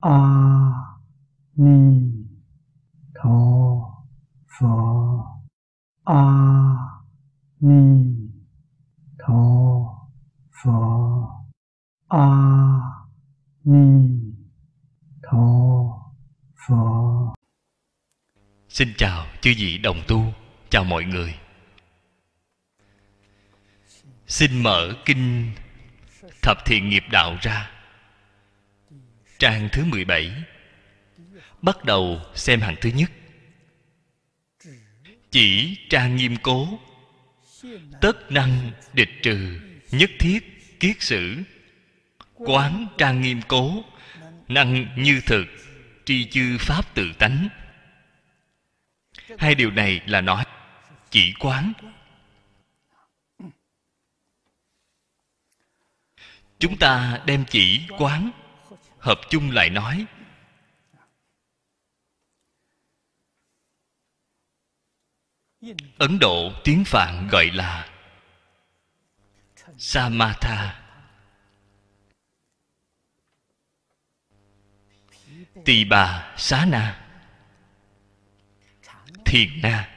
a ni tho phở a ni tho phở a ni tho phở Xin chào chư vị đồng tu. Chào mọi người. Xin mở kinh Thập thiện nghiệp đạo ra. Trang thứ 17 Bắt đầu xem hàng thứ nhất. Chỉ trang nghiêm cố. Tất năng địch trừ, Nhất thiết kiết sử. Quán trang nghiêm cố, Năng như thực, Tri chư pháp tự tánh. Hai điều này là nói Chỉ quán. Chúng ta đem chỉ quán. Hợp chung lại nói. Ấn Độ tiếng Phạn gọi là Samatha. Tỳ bà Xá Na. Thiền Na.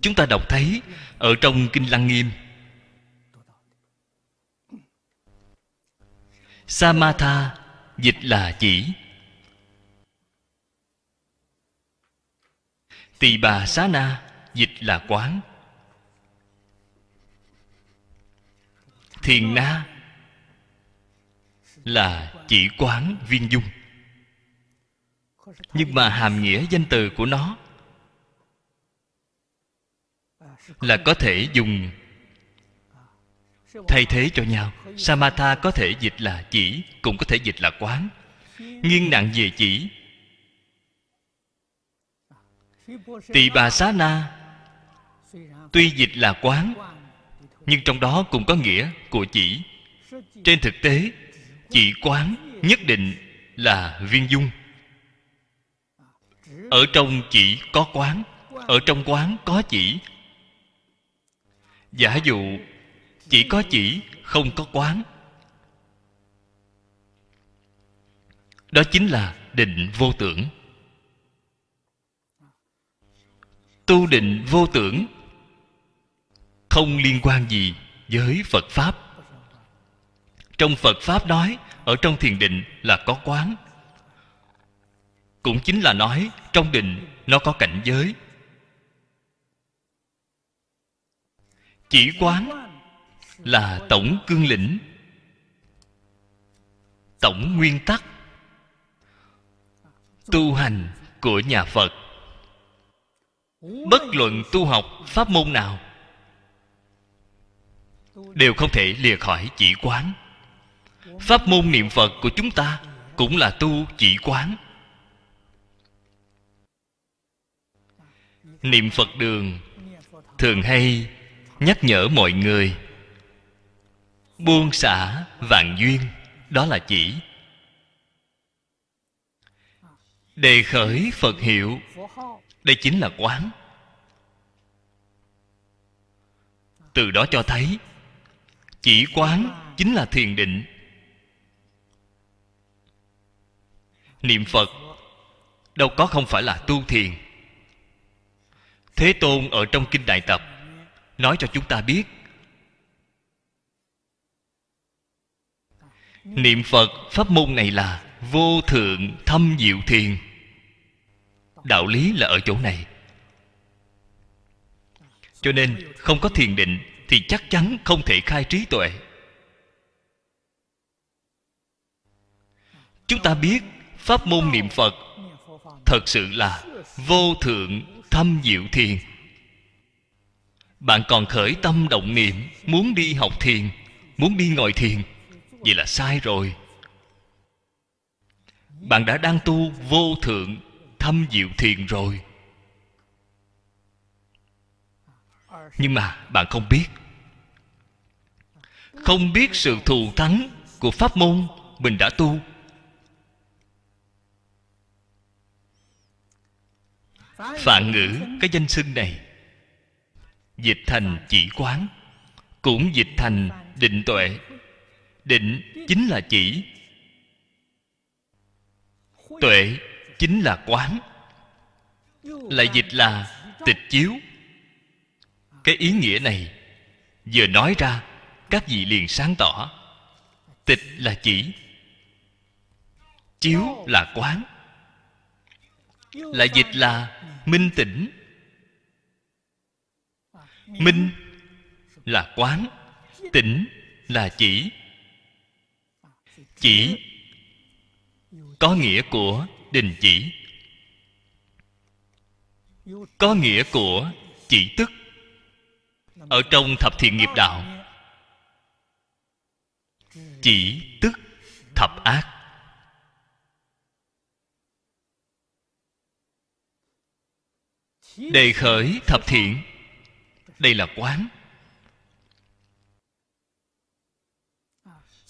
Chúng ta đọc thấy Ở trong Kinh Lăng Nghiêm. Samatha dịch là chỉ. Tỳ bà xá na, dịch là quán. Thiền na là chỉ quán viên dung. Nhưng mà hàm nghĩa danh từ của nó Là có thể dùng thay thế cho nhau, samatha có thể dịch là chỉ, cũng có thể dịch là quán. Nghiêng nặng về chỉ. Tỳ bà xá na, tuy dịch là quán, nhưng trong đó cũng có nghĩa của chỉ. Trên thực tế, chỉ quán nhất định là viên dung. Ở trong chỉ có quán, ở trong quán có chỉ. Giả dụ chỉ có chỉ, không có quán. Đó chính là định vô tưởng. Tu định vô tưởng không liên quan gì với phật pháp. Trong phật pháp nói, ở trong thiền định là có quán. Cũng chính là nói, trong định nó có cảnh giới. Chỉ quán là tổng cương lĩnh. Tổng nguyên tắc. Tu hành của nhà phật. Bất luận tu học pháp môn nào, đều không thể lìa khỏi chỉ quán. Pháp môn niệm phật của chúng ta cũng là tu chỉ quán. Niệm phật đường thường hay nhắc nhở mọi người buông xả vạn duyên, đó là chỉ. Đề khởi phật hiệu, đây chính là quán. Từ đó cho thấy, chỉ quán chính là thiền định. Niệm phật, đâu có không phải là tu thiền. Thế tôn ở trong kinh đại tập, nói cho chúng ta biết niệm phật, pháp môn này là vô thượng thâm diệu thiền. Đạo lý là ở chỗ này. Cho nên, không có thiền định thì chắc chắn không thể khai trí tuệ. Chúng ta biết pháp môn niệm phật thật sự là vô thượng thâm diệu thiền. Bạn còn khởi tâm động niệm, muốn đi học thiền, muốn đi ngồi thiền vậy là sai rồi. Bạn đã đang tu vô thượng, thâm diệu thiền rồi. Nhưng mà bạn không biết. Không biết sự thù thắng của pháp môn mình đã tu. Phạn ngữ cái danh xưng này, dịch thành chỉ quán, cũng dịch thành định tuệ định chính là chỉ. Tuệ chính là quán. Lại dịch là tịch chiếu. Cái ý nghĩa này vừa nói ra, các vị liền sáng tỏ. Tịch là chỉ. Chiếu là quán. Lại dịch là minh tỉnh minh là quán tỉnh là chỉ chỉ. Có nghĩa của đình chỉ. Có nghĩa của chỉ tức. Ở trong thập thiện nghiệp đạo, chỉ tức thập ác. Đề khởi thập thiện, đây là quán.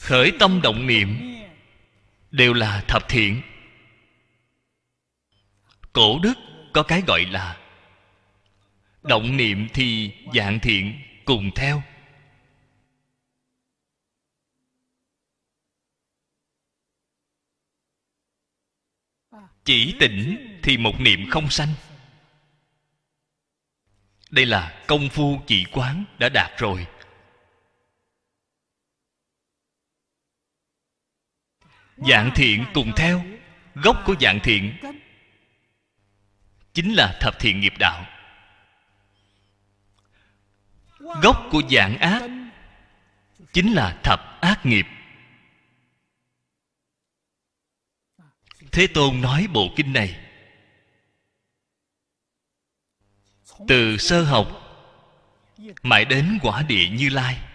Khởi tâm động niệm, đều là thập thiện. Cổ đức có cái gọi là động niệm thì dạng thiện cùng theo. Chỉ tỉnh thì một niệm không sanh. Đây là công phu chỉ quán đã đạt rồi. Dạng thiện cùng theo, gốc của dạng thiện chính là thập thiện nghiệp đạo. Gốc của dạng ác chính là thập ác nghiệp. Thế tôn nói bộ kinh này. Từ sơ học, mãi đến quả địa như lai.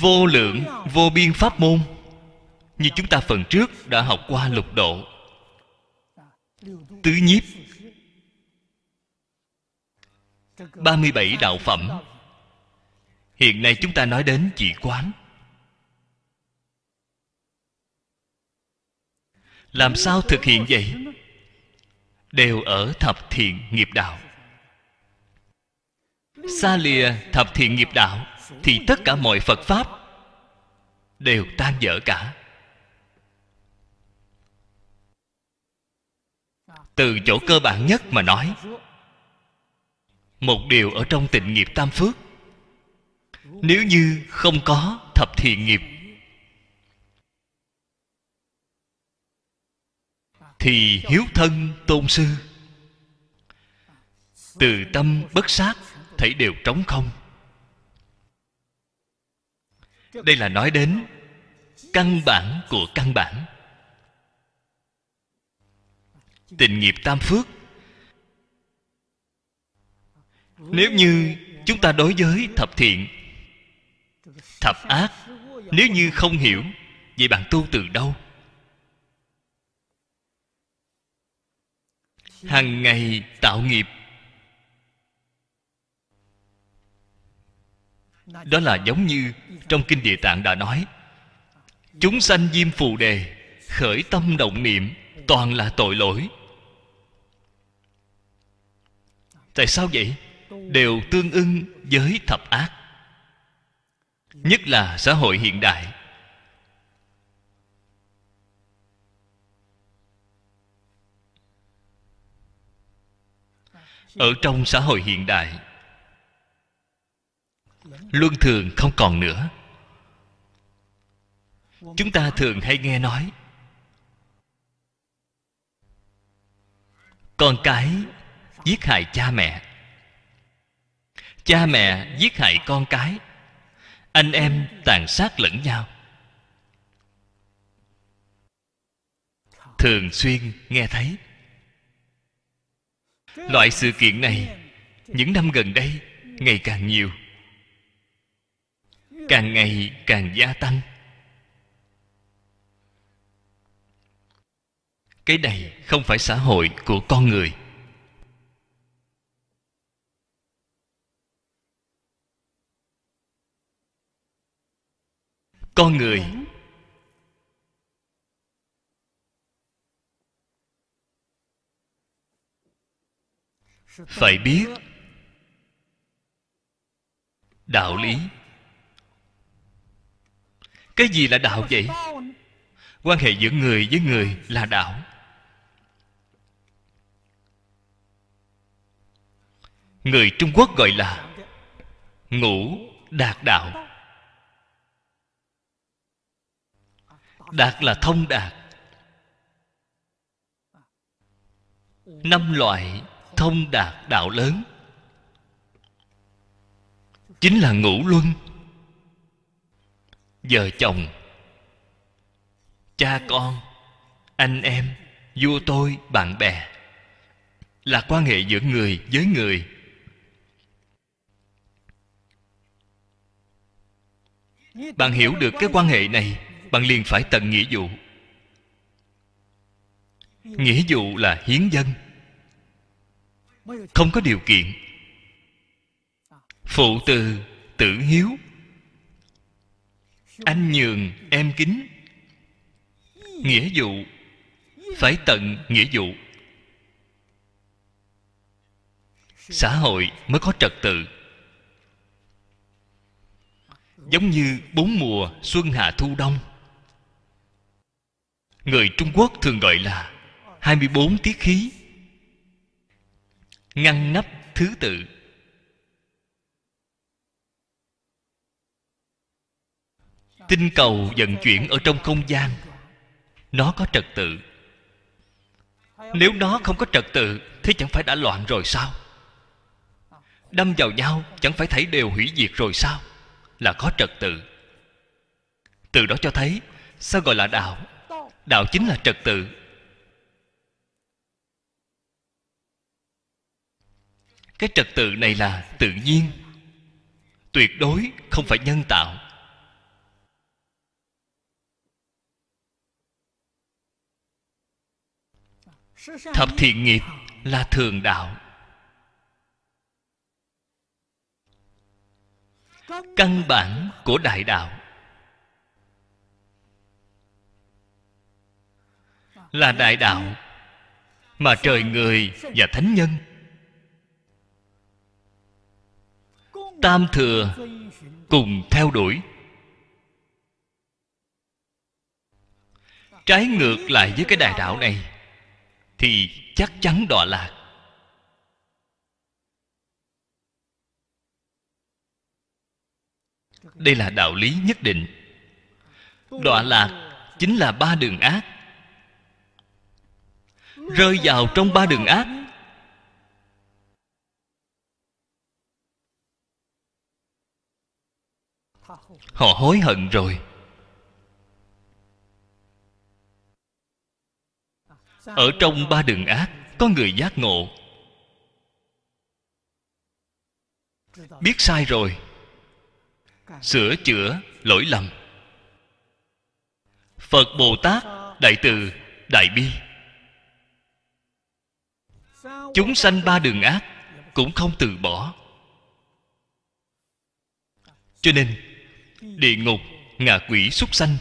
Vô lượng, vô biên pháp môn. Như chúng ta phần trước đã học qua lục độ. Tứ nhiếp. 37 đạo phẩm. Hiện nay chúng ta nói đến chỉ quán. Làm sao thực hiện vậy? Đều ở thập thiện nghiệp đạo. Xa lìa thập thiện nghiệp đạo. Thì tất cả mọi Phật Pháp Đều tan dở cả. Từ chỗ cơ bản nhất mà nói, một điều ở trong tịnh nghiệp tam phước, nếu như không có thập thiện nghiệp, thì hiếu thân tôn sư, từ tâm bất sát thấy đều trống không đây là nói đến căn bản của căn bản. Tình nghiệp tam phước. Nếu như chúng ta đối với thập thiện, thập ác, nếu như không hiểu, vậy bạn tu từ đâu? Hàng ngày tạo nghiệp đó là giống như trong kinh địa tạng đã nói, chúng sanh diêm phù đề, khởi tâm động niệm, toàn là tội lỗi. Tại sao vậy? Đều tương ưng với thập ác, nhất là xã hội hiện đại. Ở trong xã hội hiện đại luân thường không còn nữa. Chúng ta thường hay nghe nói, con cái giết hại cha mẹ. Cha mẹ giết hại con cái. Anh em tàn sát lẫn nhau. Thường xuyên nghe thấy. Loại sự kiện này, những năm gần đây, ngày càng nhiều càng ngày càng gia tăng. Cái này không phải xã hội của con người. Con người phải biết đạo lý cái gì là đạo vậy? Quan hệ giữa người với người là đạo. Người trung quốc gọi là ngũ đạt đạo. Đạt là thông đạt. Năm loại thông đạt đạo lớn. Chính là ngũ luân vợ chồng. Cha con, anh em, vua tôi, bạn bè là quan hệ giữa người với người. Bạn hiểu được cái quan hệ này, bạn liền phải tận nghĩa vụ. Nghĩa vụ là hiến dân. Không có điều kiện. Phụ từ tử hiếu anh nhường em kính. Nghĩa vụ. Phải tận nghĩa vụ. Xã hội mới có trật tự. Giống như bốn mùa xuân hạ thu đông. Người trung quốc thường gọi là 24 tiết khí. Ngăn nắp thứ tự. Tinh cầu vận chuyển ở trong không gian. Nó có trật tự. Nếu nó không có trật tự thế chẳng phải đã loạn rồi sao? Đâm vào nhau, chẳng phải thấy đều hủy diệt rồi sao? Là có trật tự. Từ đó cho thấy, sao gọi là đạo? Đạo chính là trật tự. Cái trật tự này là tự nhiên. Tuyệt đối không phải nhân tạo. Thập thiện nghiệp là thường đạo. Căn bản của đại đạo là đại đạo mà trời người và thánh nhân tam thừa cùng theo đuổi. Trái ngược lại với cái đại đạo này thì chắc chắn đọa lạc. Đây là đạo lý nhất định. Đọa lạc chính là ba đường ác. Rơi vào trong ba đường ác. Họ hối hận rồi. Ở trong ba đường ác, có người giác ngộ. Biết sai rồi. Sửa chữa lỗi lầm. Phật bồ tát, đại từ, đại bi. Chúng sanh ba đường ác cũng không từ bỏ. Cho nên, địa ngục, ngạ quỷ súc sanh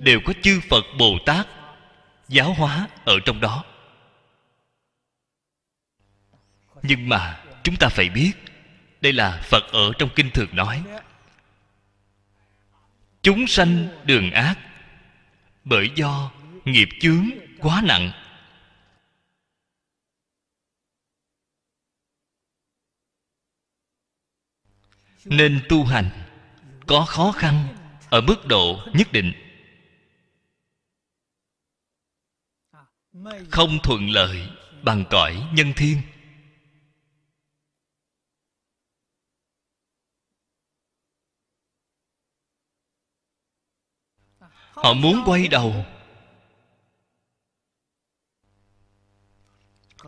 đều có chư phật bồ tát giáo hóa ở trong đó. Nhưng mà chúng ta phải biết, đây là phật ở trong kinh thường nói, chúng sanh đường ác, bởi do nghiệp chướng quá nặng. Nên tu hành có khó khăn ở mức độ nhất định. Không thuận lợi bằng cõi nhân thiên. Họ muốn quay đầu.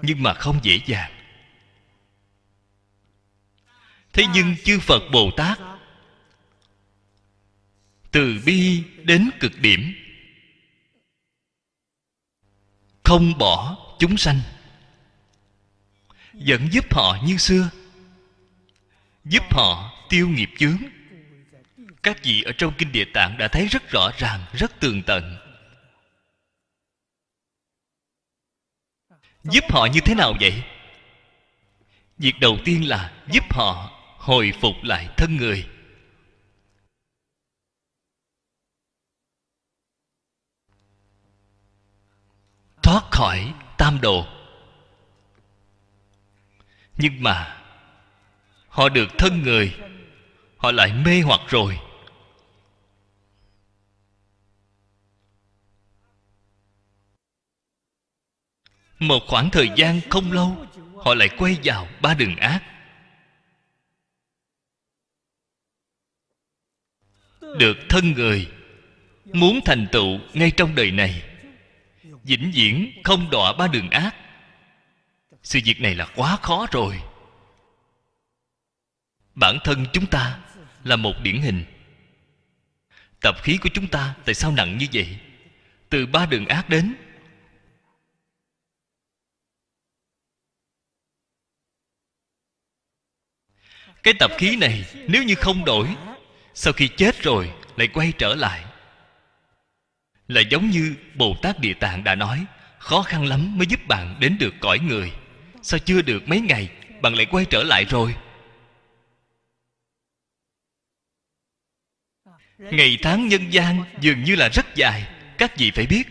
Nhưng mà không dễ dàng. Thế nhưng chư phật bồ tát, từ bi đến cực điểm không bỏ chúng sanh. Vẫn giúp họ như xưa, giúp họ tiêu nghiệp chướng. Các vị ở trong kinh địa tạng đã thấy rất rõ ràng, rất tường tận. Giúp họ như thế nào vậy? Việc đầu tiên là giúp họ hồi phục lại thân người. Thoát khỏi tam đồ. Nhưng mà, họ được thân người, họ lại mê hoặc rồi. Một khoảng thời gian không lâu, họ lại quay vào ba đường ác. Được thân người, muốn thành tựu ngay trong đời này vĩnh viễn không đọa ba đường ác. Sự việc này là quá khó rồi. Bản thân chúng ta là một điển hình. Tập khí của chúng ta tại sao nặng như vậy? Từ ba đường ác đến. Cái tập khí này nếu như không đổi, sau khi chết rồi lại quay trở lại là giống như bồ tát địa tạng đã nói, khó khăn lắm mới giúp bạn đến được cõi người. Sao chưa được mấy ngày, bạn lại quay trở lại rồi? Ngày tháng nhân gian dường như là rất dài, các vị phải biết,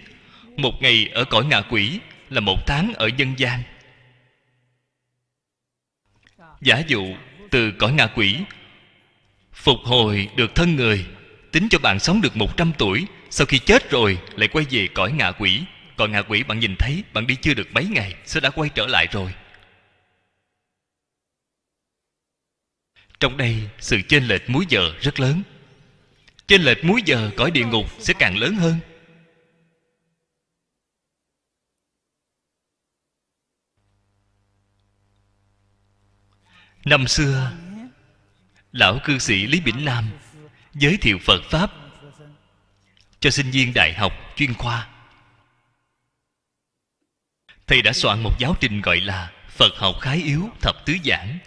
một ngày ở cõi ngạ quỷ là một tháng ở nhân gian. Giả dụ, từ cõi ngạ quỷ, phục hồi được thân người, tính cho bạn sống được 100 tuổi sau khi chết rồi, lại quay về cõi ngạ quỷ. Còn ngạ quỷ bạn nhìn thấy, bạn đi chưa được mấy ngày, sẽ đã quay trở lại rồi. Trong đây, sự chênh lệch múi giờ rất lớn. Chênh lệch múi giờ cõi địa ngục sẽ càng lớn hơn. Năm xưa, lão cư sĩ lý bỉnh nam giới thiệu phật pháp cho sinh viên đại học chuyên khoa. Thầy đã soạn một giáo trình gọi là phật học khái yếu thập tứ giảng.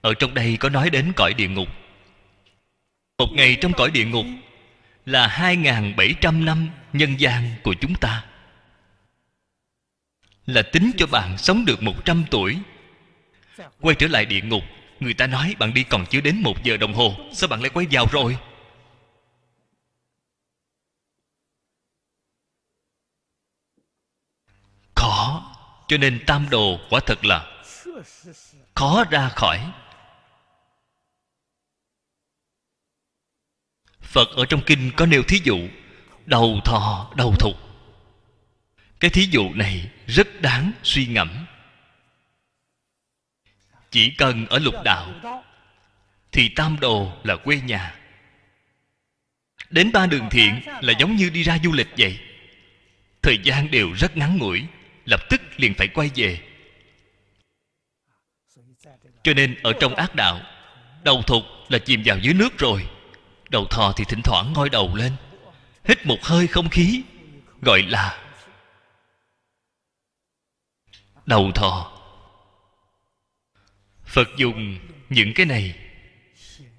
Ở trong đây có nói đến cõi địa ngục. Một ngày trong cõi địa ngục là 2.700 năm nhân gian của chúng ta. Là tính cho bạn sống được 100 tuổi. Quay trở lại địa ngục, người ta nói bạn đi còn chưa đến một giờ đồng hồ, sao bạn lại quay vào rồi? Khó, cho nên tam đồ quả thật là khó ra khỏi. Phật ở trong kinh có nêu thí dụ, đầu thọ đầu thục cái thí dụ này rất đáng suy ngẫm. Chỉ cần ở lục đạo, thì tam đồ là quê nhà. Đến ba đường thiện là giống như đi ra du lịch vậy. Thời gian đều rất ngắn ngủi lập tức liền phải quay về. Cho nên ở trong ác đạo, đầu thục là chìm vào dưới nước rồi. Đầu thò thì thỉnh thoảng ngoi đầu lên, hít một hơi không khí, gọi là đầu thò. Phật dùng những cái này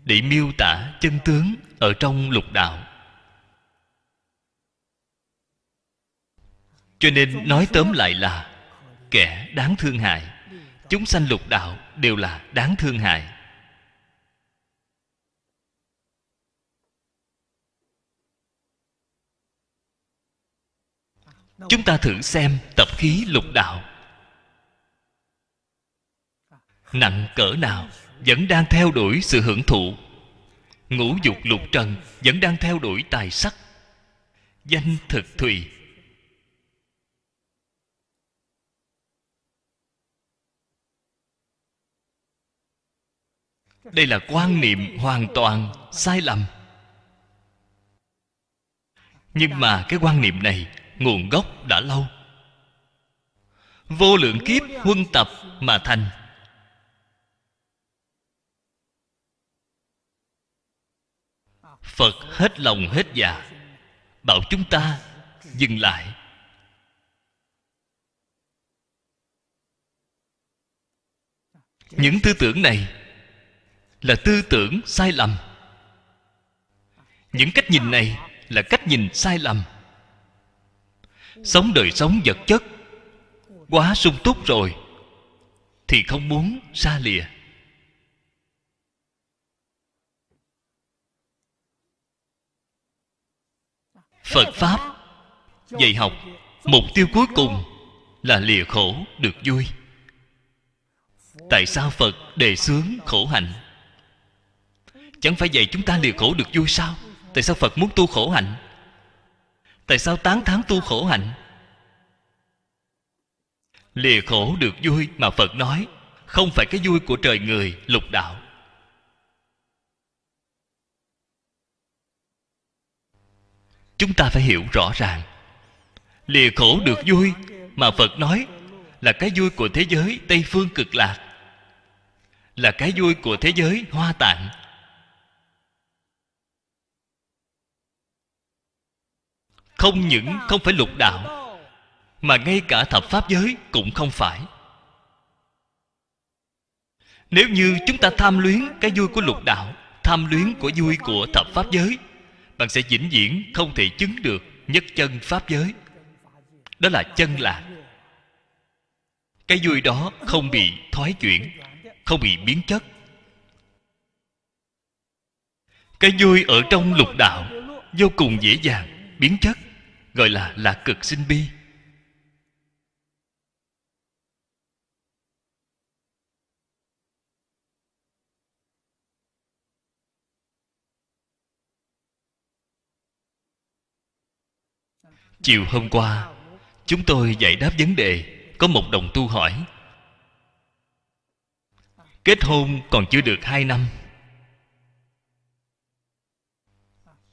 để miêu tả chân tướng ở trong lục đạo. Cho nên nói tóm lại là kẻ đáng thương hại. Chúng sanh lục đạo đều là đáng thương hại. Chúng ta thử xem tập khí lục đạo. Nặng cỡ nào vẫn đang theo đuổi sự hưởng thụ? Ngũ dục lục trần vẫn đang theo đuổi tài sắc. Danh thực thùy. Đây là quan niệm hoàn toàn sai lầm. Nhưng mà cái quan niệm này, nguồn gốc đã lâu. Vô lượng kiếp huân tập mà thành. Phật hết lòng hết dạ bảo chúng ta dừng lại. Những tư tưởng này là tư tưởng sai lầm. Những cách nhìn này là cách nhìn sai lầm. Sống đời sống vật chất quá sung túc rồi thì không muốn xa lìa. Phật pháp dạy học mục tiêu cuối cùng là lìa khổ được vui. Tại sao phật đề xướng khổ hạnh? Chẳng phải vậy chúng ta lìa khổ được vui sao? Tại sao phật muốn tu khổ hạnh? Tại sao tán thán tu khổ hạnh? Lìa khổ được vui mà phật nói, không phải cái vui của trời người, lục đạo. Chúng ta phải hiểu rõ ràng, lìa khổ được vui mà phật nói là cái vui của thế giới tây phương cực lạc, là cái vui của thế giới hoa tạng. Không những không phải lục đạo, mà ngay cả thập pháp giới cũng không phải. Nếu như chúng ta tham luyến cái vui của lục đạo, tham luyến của vui của thập pháp giới, bạn sẽ vĩnh viễn không thể chứng được nhất chân pháp giới. Đó là chân lạc. Cái vui đó không bị thoái chuyển, không bị biến chất. Cái vui ở trong lục đạo vô cùng dễ dàng, biến chất gọi là lạc cực sinh bi. Chiều hôm qua, chúng tôi giải đáp vấn đề, có một đồng tu hỏi. Kết hôn còn chưa được hai năm.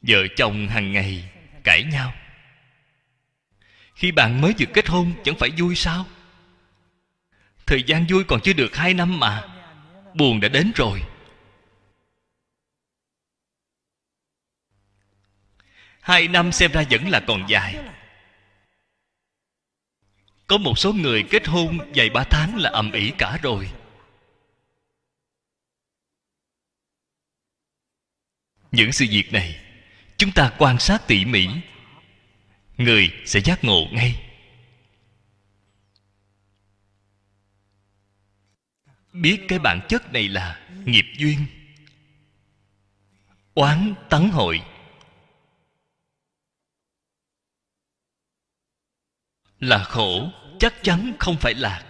Vợ chồng hàng ngày cãi nhau khi bạn mới vừa kết hôn, chẳng phải vui sao? Thời gian vui còn chưa được hai năm mà. Buồn đã đến rồi. Hai năm xem ra vẫn là còn dài. Có một số người kết hôn vài ba tháng là ầm ĩ cả rồi. Những sự việc này, chúng ta quan sát tỉ mỉ người sẽ giác ngộ ngay. Biết cái bản chất này là nghiệp duyên, oán tấn hội. Là khổ chắc chắn không phải lạc.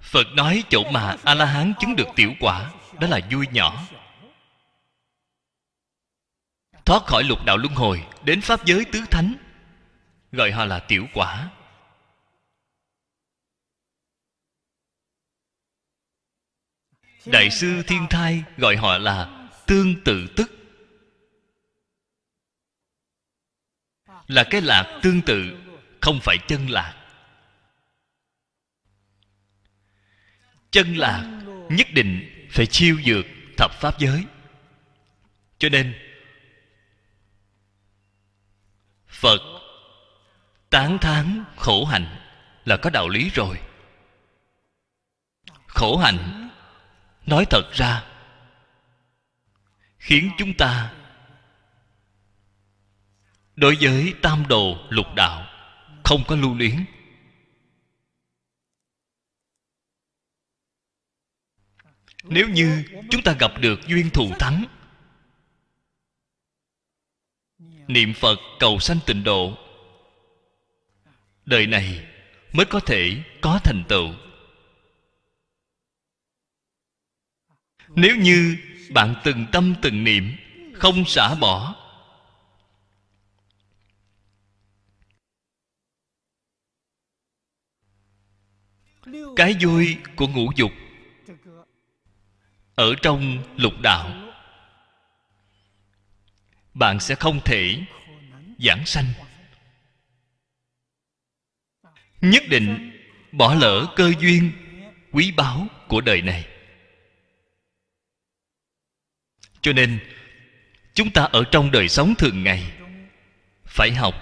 Phật nói chỗ mà a la hán chứng được tiểu quả, đó là vui nhỏ thoát khỏi lục đạo luân hồi, đến pháp giới tứ thánh. Gọi họ là tiểu quả. Đại sư thiên thai gọi họ là tương tự tức. Là cái lạc tương tự, không phải chân lạc. Chân lạc nhất định phải chiêu dược thập pháp giới. Cho nên phật. Tán thán khổ hạnh là có đạo lý rồi. Khổ hạnh, nói thật ra, khiến chúng ta đối với tam đồ lục đạo không có lưu luyến. Nếu như chúng ta gặp được duyên thù thắng niệm phật cầu sanh tịnh độ. Đời này mới có thể có thành tựu. Nếu như bạn từng tâm từng niệm, không xả bỏ, cái vui của ngũ dục ở trong lục đạo bạn sẽ không thể giảng sanh. Nhất định bỏ lỡ cơ duyên, quý báu của đời này. Cho nên, chúng ta ở trong đời sống thường ngày, phải học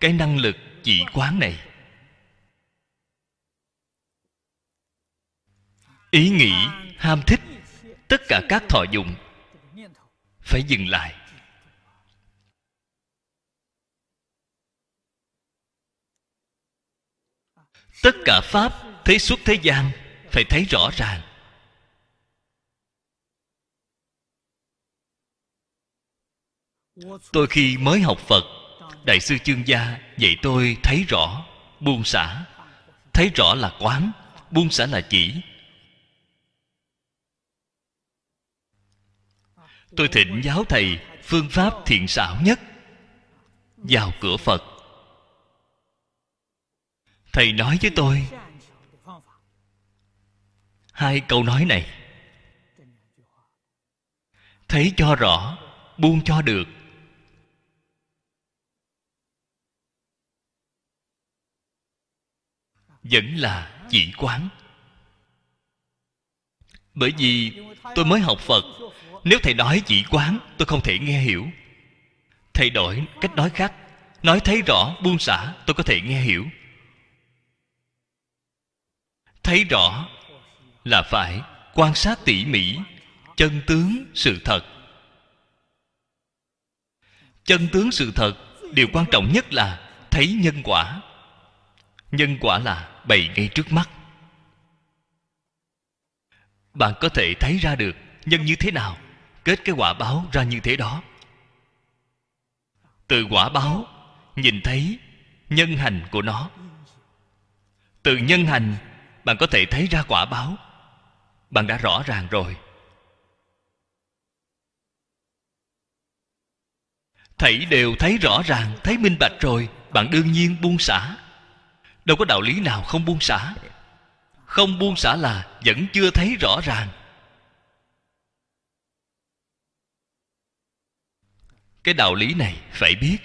cái năng lực chỉ quán này. Ý nghĩ, ham thích, tất cả các thọ dụng, phải dừng lại. Tất cả pháp thấy suốt thế gian, phải thấy rõ ràng. Tôi khi mới học phật, đại sư chương gia dạy tôi thấy rõ, buông xả. Thấy rõ là quán, buông xả là chỉ. Tôi thỉnh giáo thầy phương pháp thiện xảo nhất. Vào cửa phật thầy nói với tôi. Hai câu nói này. Thấy cho rõ, buông cho được. Vẫn là chỉ quán. Bởi vì tôi mới học phật. Nếu thầy nói chỉ quán, tôi không thể nghe hiểu. Thầy đổi cách nói khác. Nói thấy rõ, buông xả, tôi có thể nghe hiểu thấy rõ là phải quan sát tỉ mỉ, chân tướng sự thật. Chân tướng sự thật, điều quan trọng nhất là thấy nhân quả. Nhân quả là bày ngay trước mắt. Bạn có thể thấy ra được nhân như thế nào, kết cái quả báo ra như thế đó. Từ quả báo, nhìn thấy nhân hành của nó. Từ nhân hành bạn có thể thấy ra quả báo. Bạn đã rõ ràng rồi. Thảy đều thấy rõ ràng, thấy minh bạch rồi, bạn đương nhiên buông xả. Đâu có đạo lý nào không buông xả. Không buông xả là vẫn chưa thấy rõ ràng. Cái đạo lý này phải biết.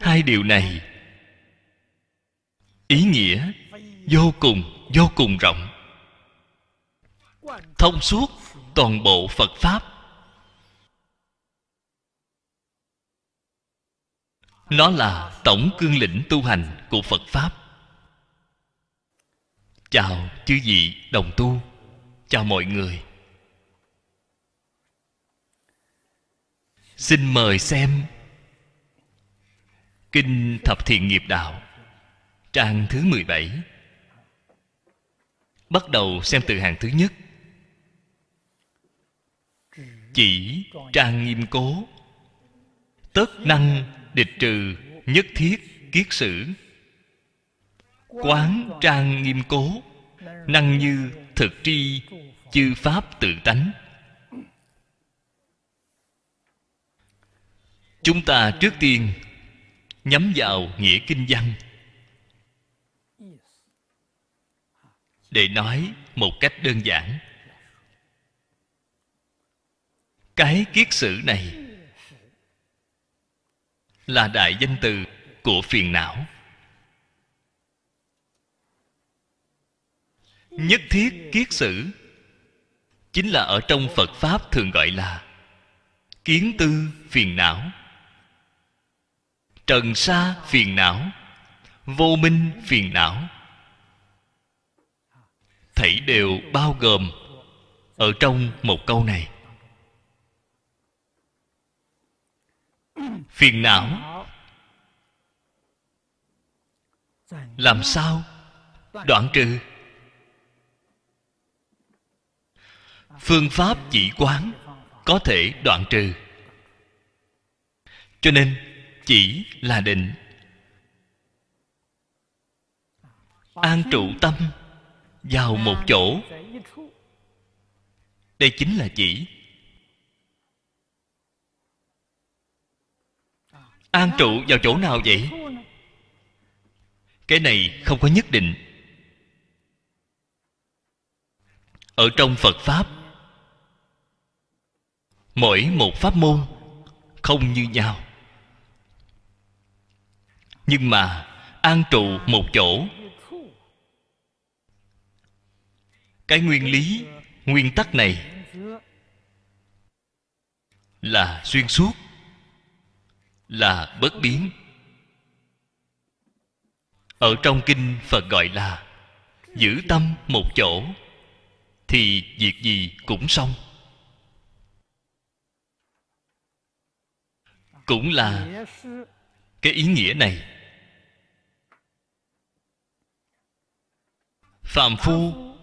Hai điều này ý nghĩa vô cùng vô cùng rộng. Thông suốt toàn bộ phật pháp. Nó là tổng cương lĩnh tu hành của phật pháp. Chào chư vị đồng tu. Chào mọi người. Xin mời xem kinh thập thiện nghiệp đạo trang thứ 17 bắt đầu xem từ hàng thứ nhất. Chỉ trang nghiêm cố. Tất năng địch trừ nhất thiết kiết sử. Quán trang nghiêm cố. Năng như thực tri, chư pháp tự tánh. Chúng ta trước tiên nhắm vào nghĩa kinh văn. Để nói một cách đơn giản. Cái kiết sử này là đại danh từ của phiền não. Nhất thiết kiết sử chính là ở trong phật pháp thường gọi là kiến tư phiền não. Trần sa phiền não, vô minh phiền não thảy đều bao gồm ở trong một câu này. Phiền não. Làm sao? Đoạn trừ. Phương pháp chỉ quán có thể đoạn trừ. Cho nên chỉ là định. An trụ tâm vào một chỗ. Đây chính là chỉ. An trụ vào chỗ nào vậy? Cái này không có nhất định. Ở trong phật pháp, mỗi một pháp môn không như nhau. Nhưng mà an trụ một chỗ cái nguyên lý, nguyên tắc này là xuyên suốt, là bất biến. Ở trong kinh phật gọi là giữ tâm một chỗ, thì việc gì cũng xong. Cũng là cái ý nghĩa này. Phàm phu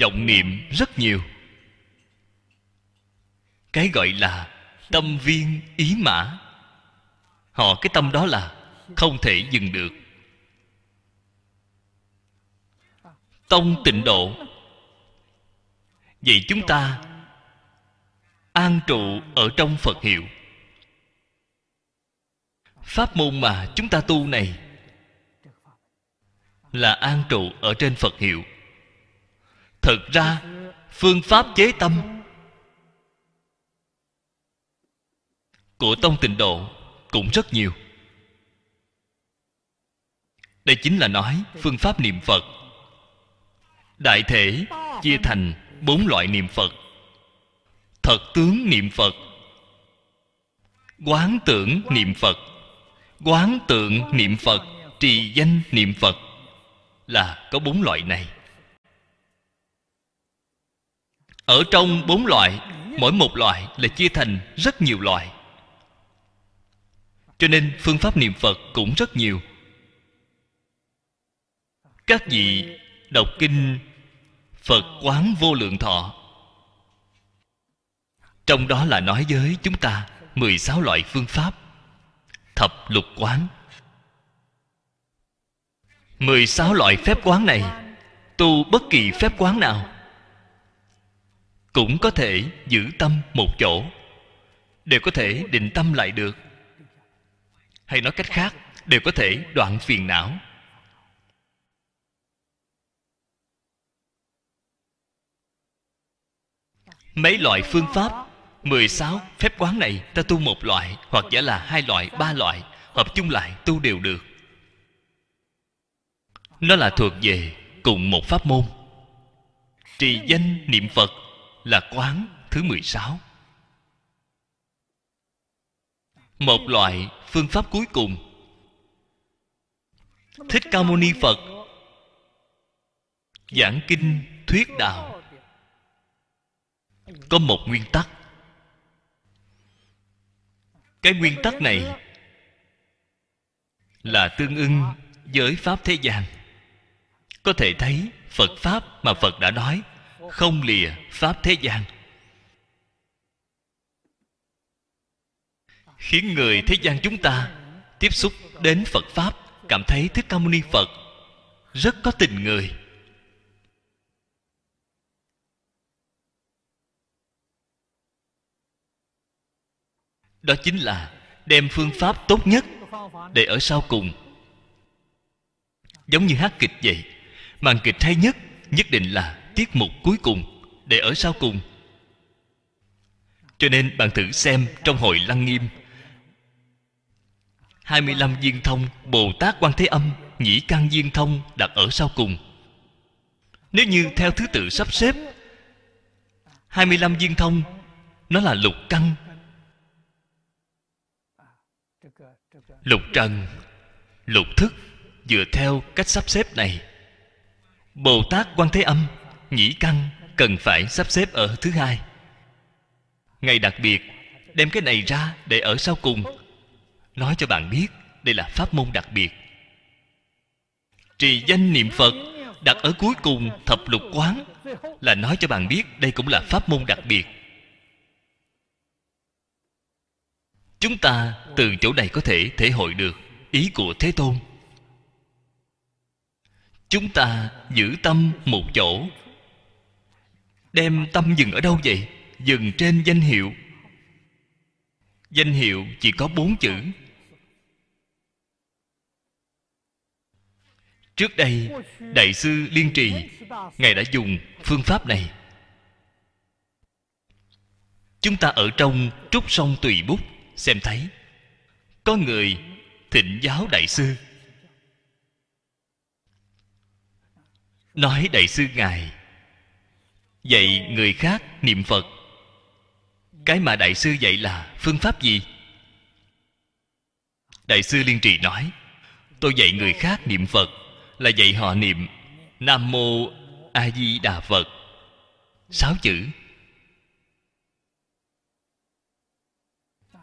vọng niệm rất nhiều. Cái gọi là tâm viên ý mã. Họ, cái tâm đó là không thể dừng được. Tông tịnh độ. Vậy chúng ta an trụ ở trong phật hiệu. Pháp môn mà chúng ta tu này là an trụ ở trên phật hiệu thực ra, phương pháp chế tâm của tông tịnh độ cũng rất nhiều. Đây chính là nói phương pháp niệm phật. Đại thể chia thành bốn loại niệm phật. Thật tướng niệm phật, quán tưởng niệm phật, quán tượng niệm phật, trì danh niệm phật là có bốn loại này. Ở trong bốn loại, mỗi một loại là chia thành rất nhiều loại. Cho nên phương pháp niệm phật cũng rất nhiều. Các vị đọc kinh phật quán vô lượng thọ, trong đó là nói với chúng ta 16 loại phương pháp Thập lục quán. 16 loại phép quán này, Tu bất kỳ phép quán nào cũng có thể giữ tâm một chỗ Đều có thể định tâm lại được. Hay nói cách khác Đều có thể đoạn phiền não. Mấy loại phương pháp 16 phép quán này ta tu một loại Hoặc giả là hai loại, ba loại Hợp chung lại tu đều được. Nó là thuộc về cùng một pháp môn. Trì danh niệm Phật là quán thứ 16 Một loại phương pháp cuối cùng. Thích Ca Mâu Ni Phật. Giảng kinh thuyết đạo. Có một nguyên tắc. Cái nguyên tắc này là tương ưng với pháp thế gian. Có thể thấy phật pháp mà phật đã nói không lìa pháp thế gian. Khiến người thế gian chúng ta tiếp xúc đến phật pháp, cảm thấy thích ca mâu ni phật rất có tình người. Đó chính là đem phương pháp tốt nhất để ở sau cùng. Giống như hát kịch vậy, màn kịch hay nhất nhất định là tiết mục cuối cùng để ở sau cùng. Cho nên bạn thử xem trong hội lăng nghiêm 25 viên thông Bồ Tát Quan Thế Âm, Nhĩ Căn Viên Thông đặt ở sau cùng. Nếu như theo thứ tự sắp xếp 25 viên thông, Nó là lục căn lục trần, lục thức dựa theo cách sắp xếp này. Bồ tát quan thế âm nhĩ căn cần phải sắp xếp ở thứ hai. Ngày đặc biệt, đem cái này ra để ở sau cùng. Nói cho bạn biết, đây là pháp môn đặc biệt. Trì danh niệm phật, đặt ở cuối cùng thập lục quán, là nói cho bạn biết đây cũng là pháp môn đặc biệt. Chúng ta từ chỗ này có thể thể hội được ý của thế tôn. Chúng ta giữ tâm một chỗ đem tâm dừng ở đâu vậy? Dừng trên danh hiệu. Danh hiệu chỉ có bốn chữ. Trước đây, đại sư liên trì, ngài đã dùng phương pháp này. Chúng ta ở trong trúc sông tùy bút, xem thấy. Có người thịnh giáo đại sư. Nói đại sư ngài dạy người khác niệm phật. Cái mà đại sư dạy là phương pháp gì? Đại sư liên trì nói, tôi dạy người khác niệm phật là dạy họ niệm nam mô a di đà phật. Sáu chữ.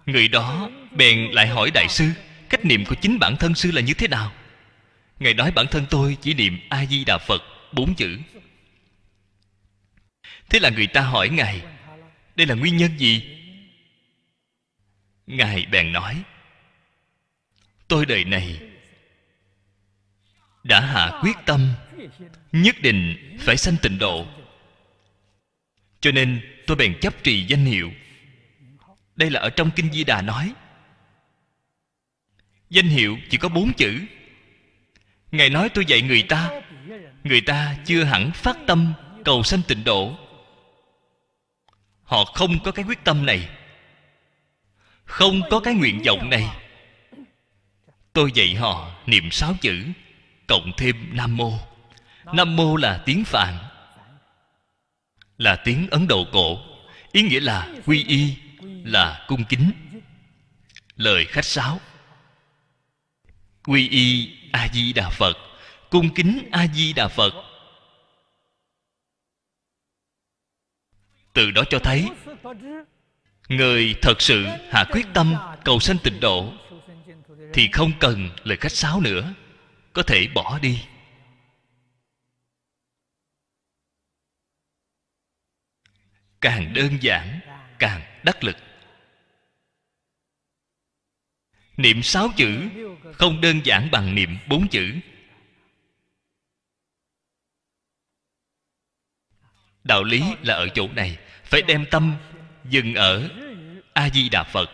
Người đó bèn lại hỏi đại sư, cách niệm của chính bản thân sư là như thế nào? Ngài nói, bản thân tôi chỉ niệm a di đà phật, bốn chữ thế là người ta hỏi ngài, đây là nguyên nhân gì? Ngài bèn nói, tôi đời này đã hạ quyết tâm nhất định phải sanh tịnh độ. Cho nên tôi bèn chấp trì danh hiệu. Đây là ở trong kinh di đà nói, danh hiệu chỉ có bốn chữ. Ngài nói tôi dạy người ta người ta chưa hẳn phát tâm cầu sanh tịnh độ họ không có cái quyết tâm này. Không có cái nguyện vọng này. Tôi dạy họ niệm sáu chữ, cộng thêm nam mô. Nam mô là tiếng phạn, là tiếng ấn độ cổ. Ý nghĩa là quy y, là cung kính. Lời khách sáo. Quy y a di đà phật, cung kính a di đà phật. Từ đó cho thấy, người thật sự hạ quyết tâm cầu sanh tịnh độ, thì không cần lời khách sáo nữa, có thể bỏ đi. Càng đơn giản, càng đắc lực. Niệm sáu chữ không đơn giản bằng niệm bốn chữ. Đạo lý là ở chỗ này phải đem tâm dừng ở a di đà phật.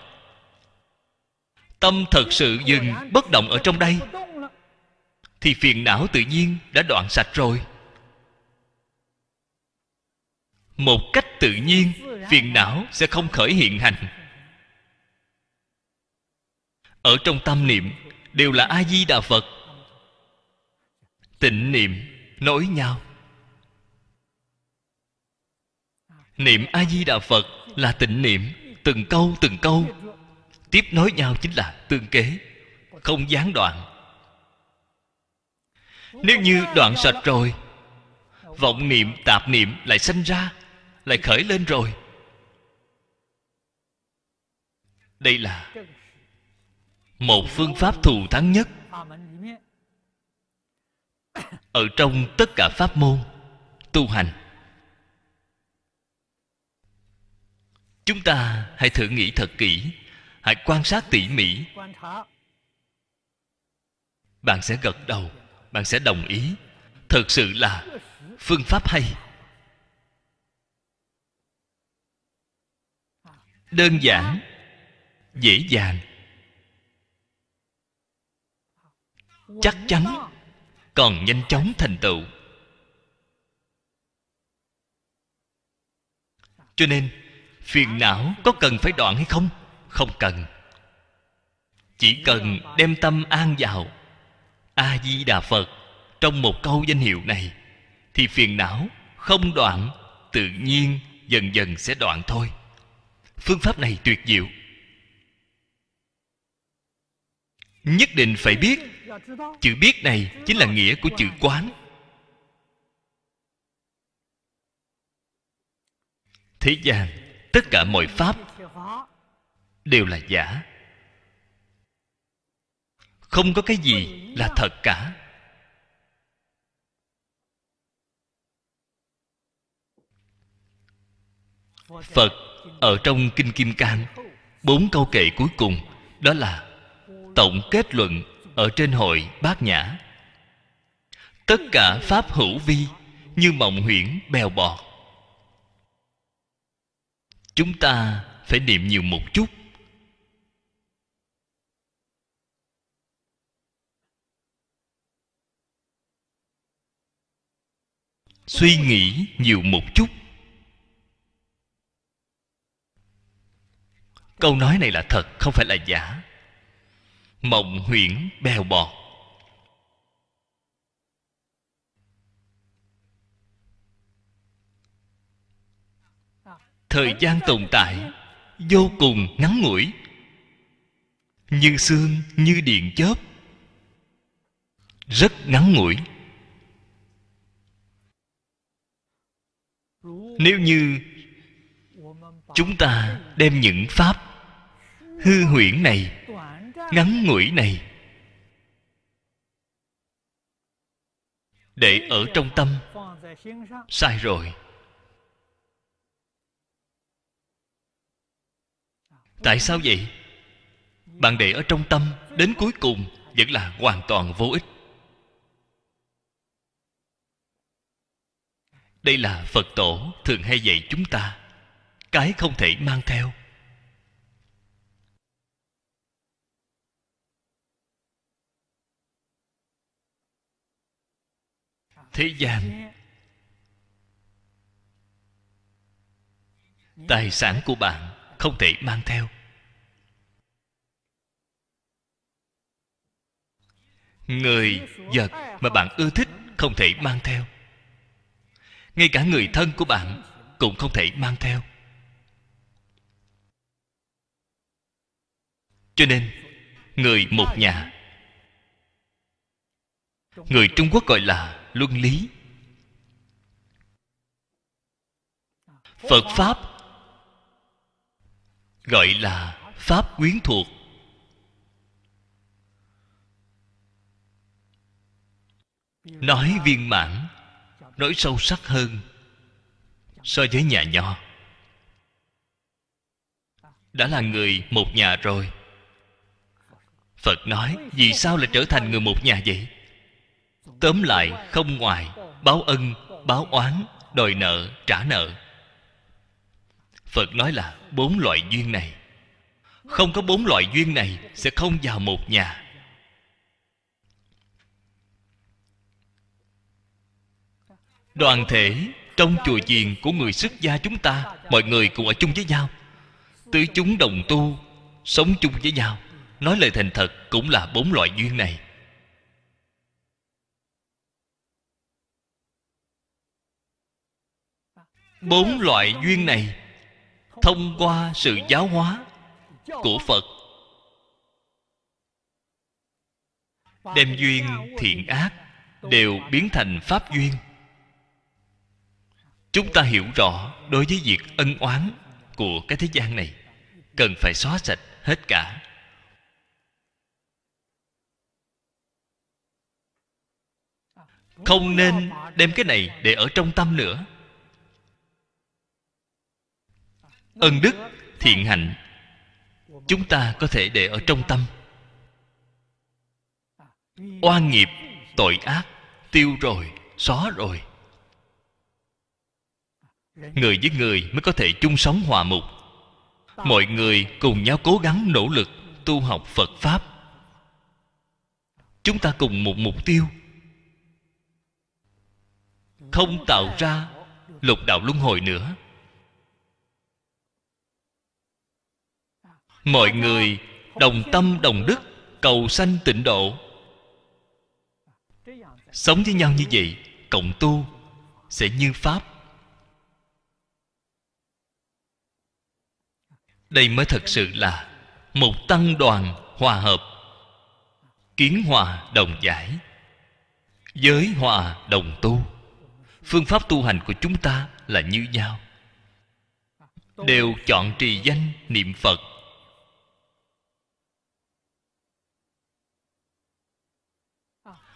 Tâm thật sự dừng, bất động ở trong đây, thì phiền não tự nhiên đã đoạn sạch rồi. Một cách tự nhiên, phiền não sẽ không khởi hiện hành. Ở trong tâm niệm, đều là a di đà phật. Tịnh niệm, nối nhau. Niệm a di đà phật là tịnh niệm, từng câu từng câu. Tiếp nối nhau chính là tương kế, không gián đoạn. Nếu như đoạn sạch rồi, vọng niệm, tạp niệm lại sanh ra, lại khởi lên rồi. Đây là một phương pháp thù thắng nhất. Ở trong tất cả pháp môn tu hành chúng ta hãy thử nghĩ thật kỹ, hãy quan sát tỉ mỉ. Bạn sẽ gật đầu, bạn sẽ đồng ý. Thật sự là phương pháp hay. Đơn giản, dễ dàng. Chắc chắn, còn nhanh chóng thành tựu. Cho nên phiền não, có cần phải đoạn hay không? Không cần. Chỉ cần đem tâm an vào. A di đà phật, trong một câu danh hiệu này, thì phiền não không đoạn, tự nhiên dần dần sẽ đoạn thôi. Phương pháp này tuyệt diệu. Nhất định phải biết. Chữ biết này chính là nghĩa của chữ quán. Thế gian tất cả mọi pháp đều là giả. Không có cái gì là thật cả. Phật ở trong kinh kim cang, bốn câu kệ cuối cùng, đó là tổng kết luận ở trên hội bát nhã. Tất cả pháp hữu vi như mộng huyễn, bèo bọt chúng ta phải niệm nhiều một chút. Suy nghĩ nhiều một chút. Câu nói này là thật, không phải là giả. Mộng huyễn bèo bọt. Thời gian tồn tại vô cùng ngắn ngủi. Như xương, như điện chớp, rất ngắn ngủi. Nếu như chúng ta đem những pháp hư huyễn này, ngắn ngủi này, để ở trong tâm, sai rồi. Tại sao vậy? Bạn để ở trong tâm đến cuối cùng vẫn là hoàn toàn vô ích. Đây là phật tổ thường hay dạy chúng ta, cái không thể mang theo. Thế gian, tài sản của bạn không thể mang theo. Người vật mà bạn ưa thích không thể mang theo. Ngay cả người thân của bạn cũng không thể mang theo. Cho nên, người một nhà, người trung quốc gọi là luân lý. Phật pháp gọi là pháp quyến thuộc. Nói viên mãn, nói sâu sắc hơn so với nhà nho. Đã là người một nhà rồi. Phật nói, vì sao lại trở thành người một nhà vậy? Tóm lại, không ngoài, báo ân, báo oán, đòi nợ, trả nợ phật nói là bốn loại duyên này. Không có bốn loại duyên này sẽ không vào một nhà. Đoàn thể trong chùa chiền của người xuất gia chúng ta, mọi người cùng ở chung với nhau. Tứ chúng đồng tu, sống chung với nhau. Nói lời thành thật cũng là bốn loại duyên này. Bốn loại duyên này thông qua sự giáo hóa của phật. Đem duyên, thiện ác đều biến thành pháp duyên. Chúng ta hiểu rõ đối với việc ân oán của cái thế gian này, cần phải xóa sạch hết cả. Không nên đem cái này để ở trong tâm nữa. Ân đức, thiện hạnh, chúng ta có thể để ở trong tâm. Oan nghiệp, tội ác, tiêu rồi, xóa rồi. Người với người mới có thể chung sống hòa mục. Mọi người cùng nhau cố gắng nỗ lực tu học phật pháp. Chúng ta cùng một mục tiêu. Không tạo ra lục đạo luân hồi nữa. Mọi người đồng tâm đồng đức cầu sanh tịnh độ. Sống với nhau như vậy, cộng tu sẽ như pháp. Đây mới thật sự là một tăng đoàn hòa hợp, kiến hòa đồng giải, giới hòa đồng tu. Phương pháp tu hành của chúng ta là như nhau. Đều chọn trì danh niệm phật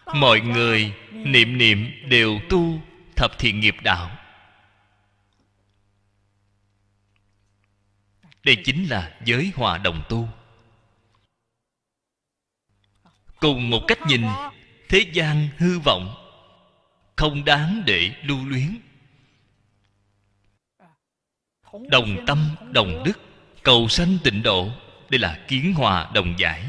mọi người niệm niệm đều tu thập thiện nghiệp đạo. Đây chính là giới hòa đồng tu. Cùng một cách nhìn, thế gian hư vọng, không đáng để lưu luyến. Đồng tâm, đồng đức, cầu sanh tịnh độ, đây là kiến hòa đồng giải.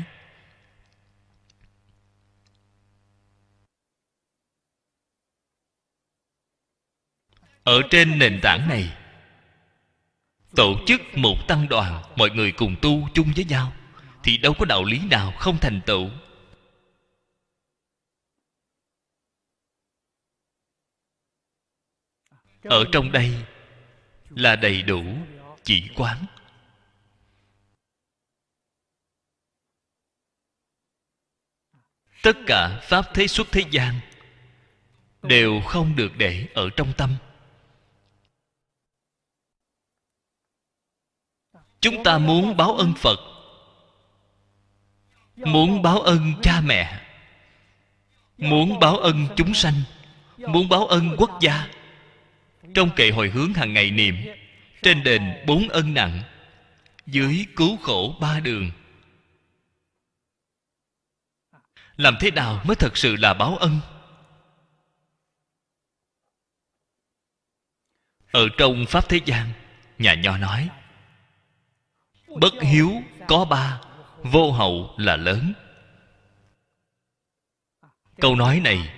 Ở trên nền tảng này, tổ chức một tăng đoàn, mọi người cùng tu chung với nhau, thì đâu có đạo lý nào không thành tựu. Ở trong đây là đầy đủ chỉ quán. Tất cả pháp thế xuất thế gian đều không được để ở trong tâm. Chúng ta muốn báo ân phật. Muốn báo ân cha mẹ. Muốn báo ân chúng sanh. Muốn báo ân quốc gia. Trong kệ hồi hướng hàng ngày niệm, trên đền bốn ân nặng, dưới cứu khổ ba đường. Làm thế nào mới thật sự là báo ân? Ở trong pháp thế gian, nhà nho nói bất hiếu có ba, vô hậu là lớn. Câu nói này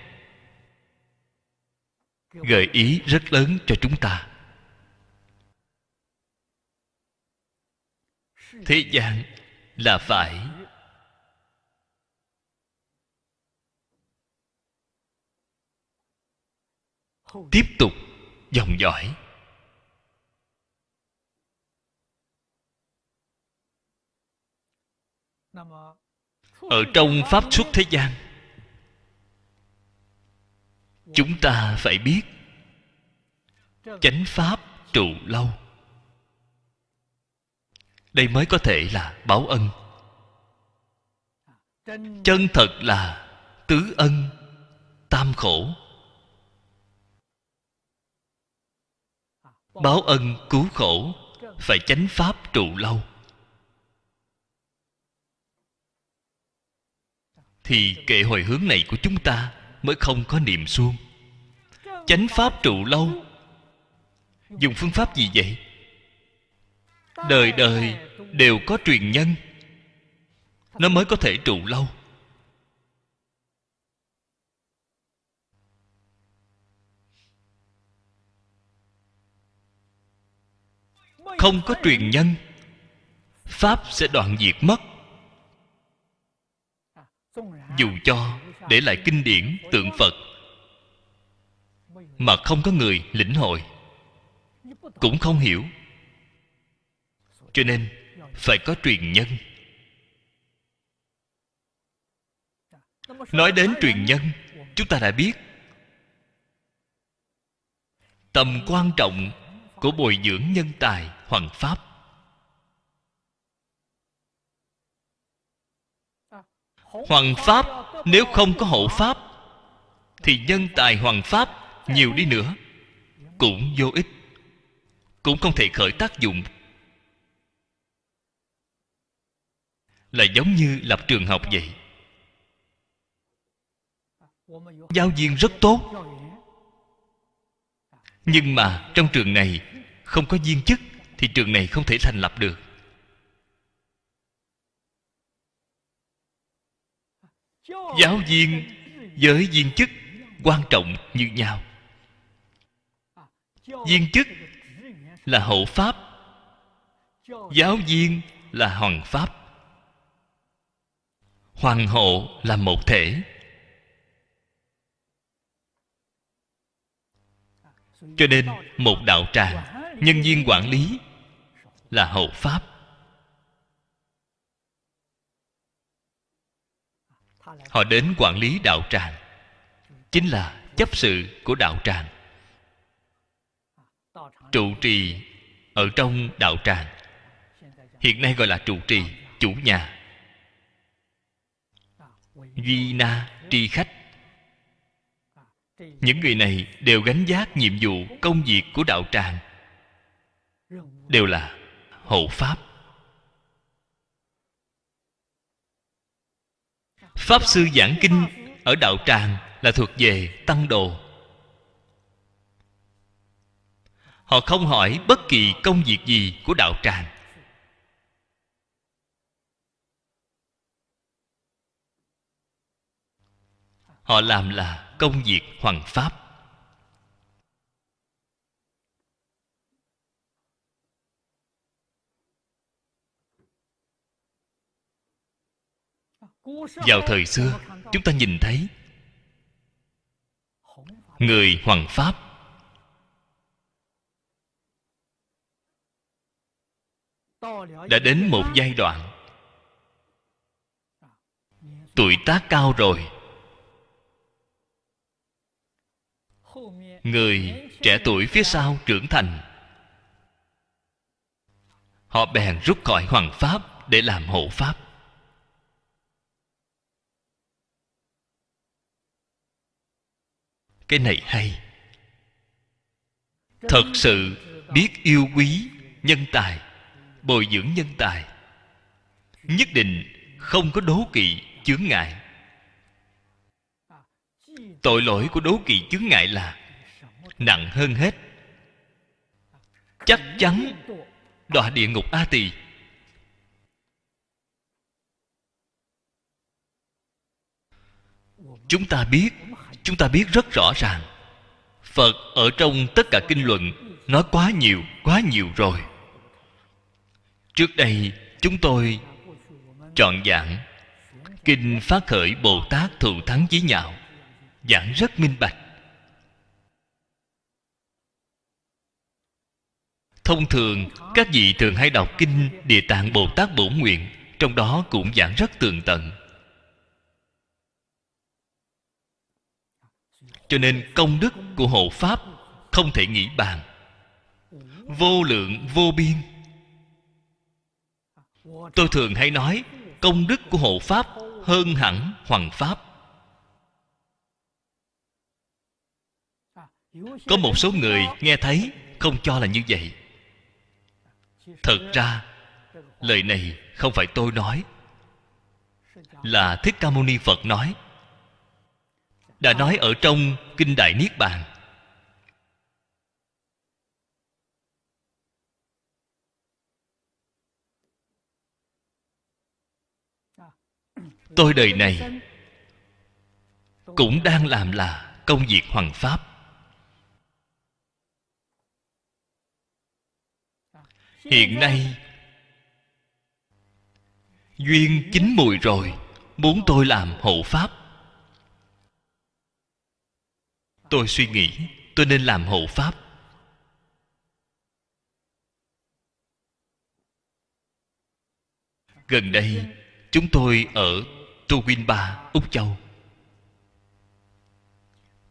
gợi ý rất lớn cho chúng ta. Thế gian là phải. Tiếp tục dòng dõi. Ở trong pháp xuất thế gian, chúng ta phải biết chánh pháp trụ lâu. Đây mới có thể là báo ân. Chân thật là tứ ân, tam khổ. Báo ân cứu khổ phải chánh pháp trụ lâu. Thì kệ hồi hướng này của chúng ta mới không có niềm xuông chánh pháp trụ lâu. Dùng phương pháp gì vậy? Đời đời đều có truyền nhân. Nó mới có thể trụ lâu. Không có truyền nhân, pháp sẽ đoạn diệt mất dù cho để lại kinh điển tượng phật, mà không có người lĩnh hội, cũng không hiểu. Cho nên phải có truyền nhân. Nói đến truyền nhân, chúng ta đã biết tầm quan trọng của bồi dưỡng nhân tài hoàng pháp. Hoàng pháp, nếu không có hộ pháp, thì nhân tài hoàng pháp nhiều đi nữa, cũng vô ích, cũng không thể khởi tác dụng. Là giống như lập trường học vậy. Giáo viên rất tốt. Nhưng mà trong trường này không có viên chức, thì trường này không thể thành lập được. Giáo viên với viên chức quan trọng như nhau. Viên chức là hậu pháp, giáo viên là hoàng pháp. Hoàng hộ là một thể. Cho nên một đạo tràng, nhân viên quản lý là hậu pháp. Họ đến quản lý đạo tràng. Chính là chấp sự của đạo tràng. Trụ trì ở trong đạo tràng. Hiện nay gọi là trụ trì, chủ nhà. Duy na tri khách. Những người này đều gánh giác nhiệm vụ công việc của đạo tràng. Đều là hộ pháp. Pháp sư giảng kinh ở đạo tràng là thuộc về tăng đồ. Họ không hỏi bất kỳ công việc gì của đạo tràng. Họ làm là công việc hoàng pháp. Vào thời xưa, chúng ta nhìn thấy người hoằng pháp. Đã đến một giai đoạn tuổi tác cao rồi. Người trẻ tuổi phía sau trưởng thành. Họ bèn rút khỏi hoàng pháp để làm hộ pháp. Cái này hay. Thật sự biết yêu quý nhân tài, bồi dưỡng nhân tài, nhất định không có đố kỵ chướng ngại. Tội lỗi của đố kỵ chướng ngại là nặng hơn hết. Chắc chắn đọa địa ngục a tỳ. Chúng ta biết chúng ta biết rất rõ ràng, phật ở trong tất cả kinh luận nói quá nhiều quá nhiều rồi. Trước đây, chúng tôi chọn giảng kinh phát khởi bồ tát thù thắng chí nhạo, giảng rất minh bạch. Thông thường, các vị thường hay đọc kinh địa tạng bồ tát bổn nguyện, trong đó cũng giảng rất tường tận. Cho nên công đức của hộ pháp không thể nghĩ bàn. Vô lượng, vô biên. Tôi thường hay nói, công đức của hộ pháp hơn hẳn hoàng pháp. Có một số người nghe thấy, không cho là như vậy. Thật ra, lời này không phải tôi nói. Là thích ca mâu ni phật nói đã nói ở trong kinh đại niết bàn. Tôi đời này cũng đang làm là công việc hoàng pháp. Hiện nay, duyên chín mùi rồi, muốn tôi làm hộ pháp. Tôi suy nghĩ, tôi nên làm hộ pháp. Gần đây, chúng tôi ở tu win ba úc châu.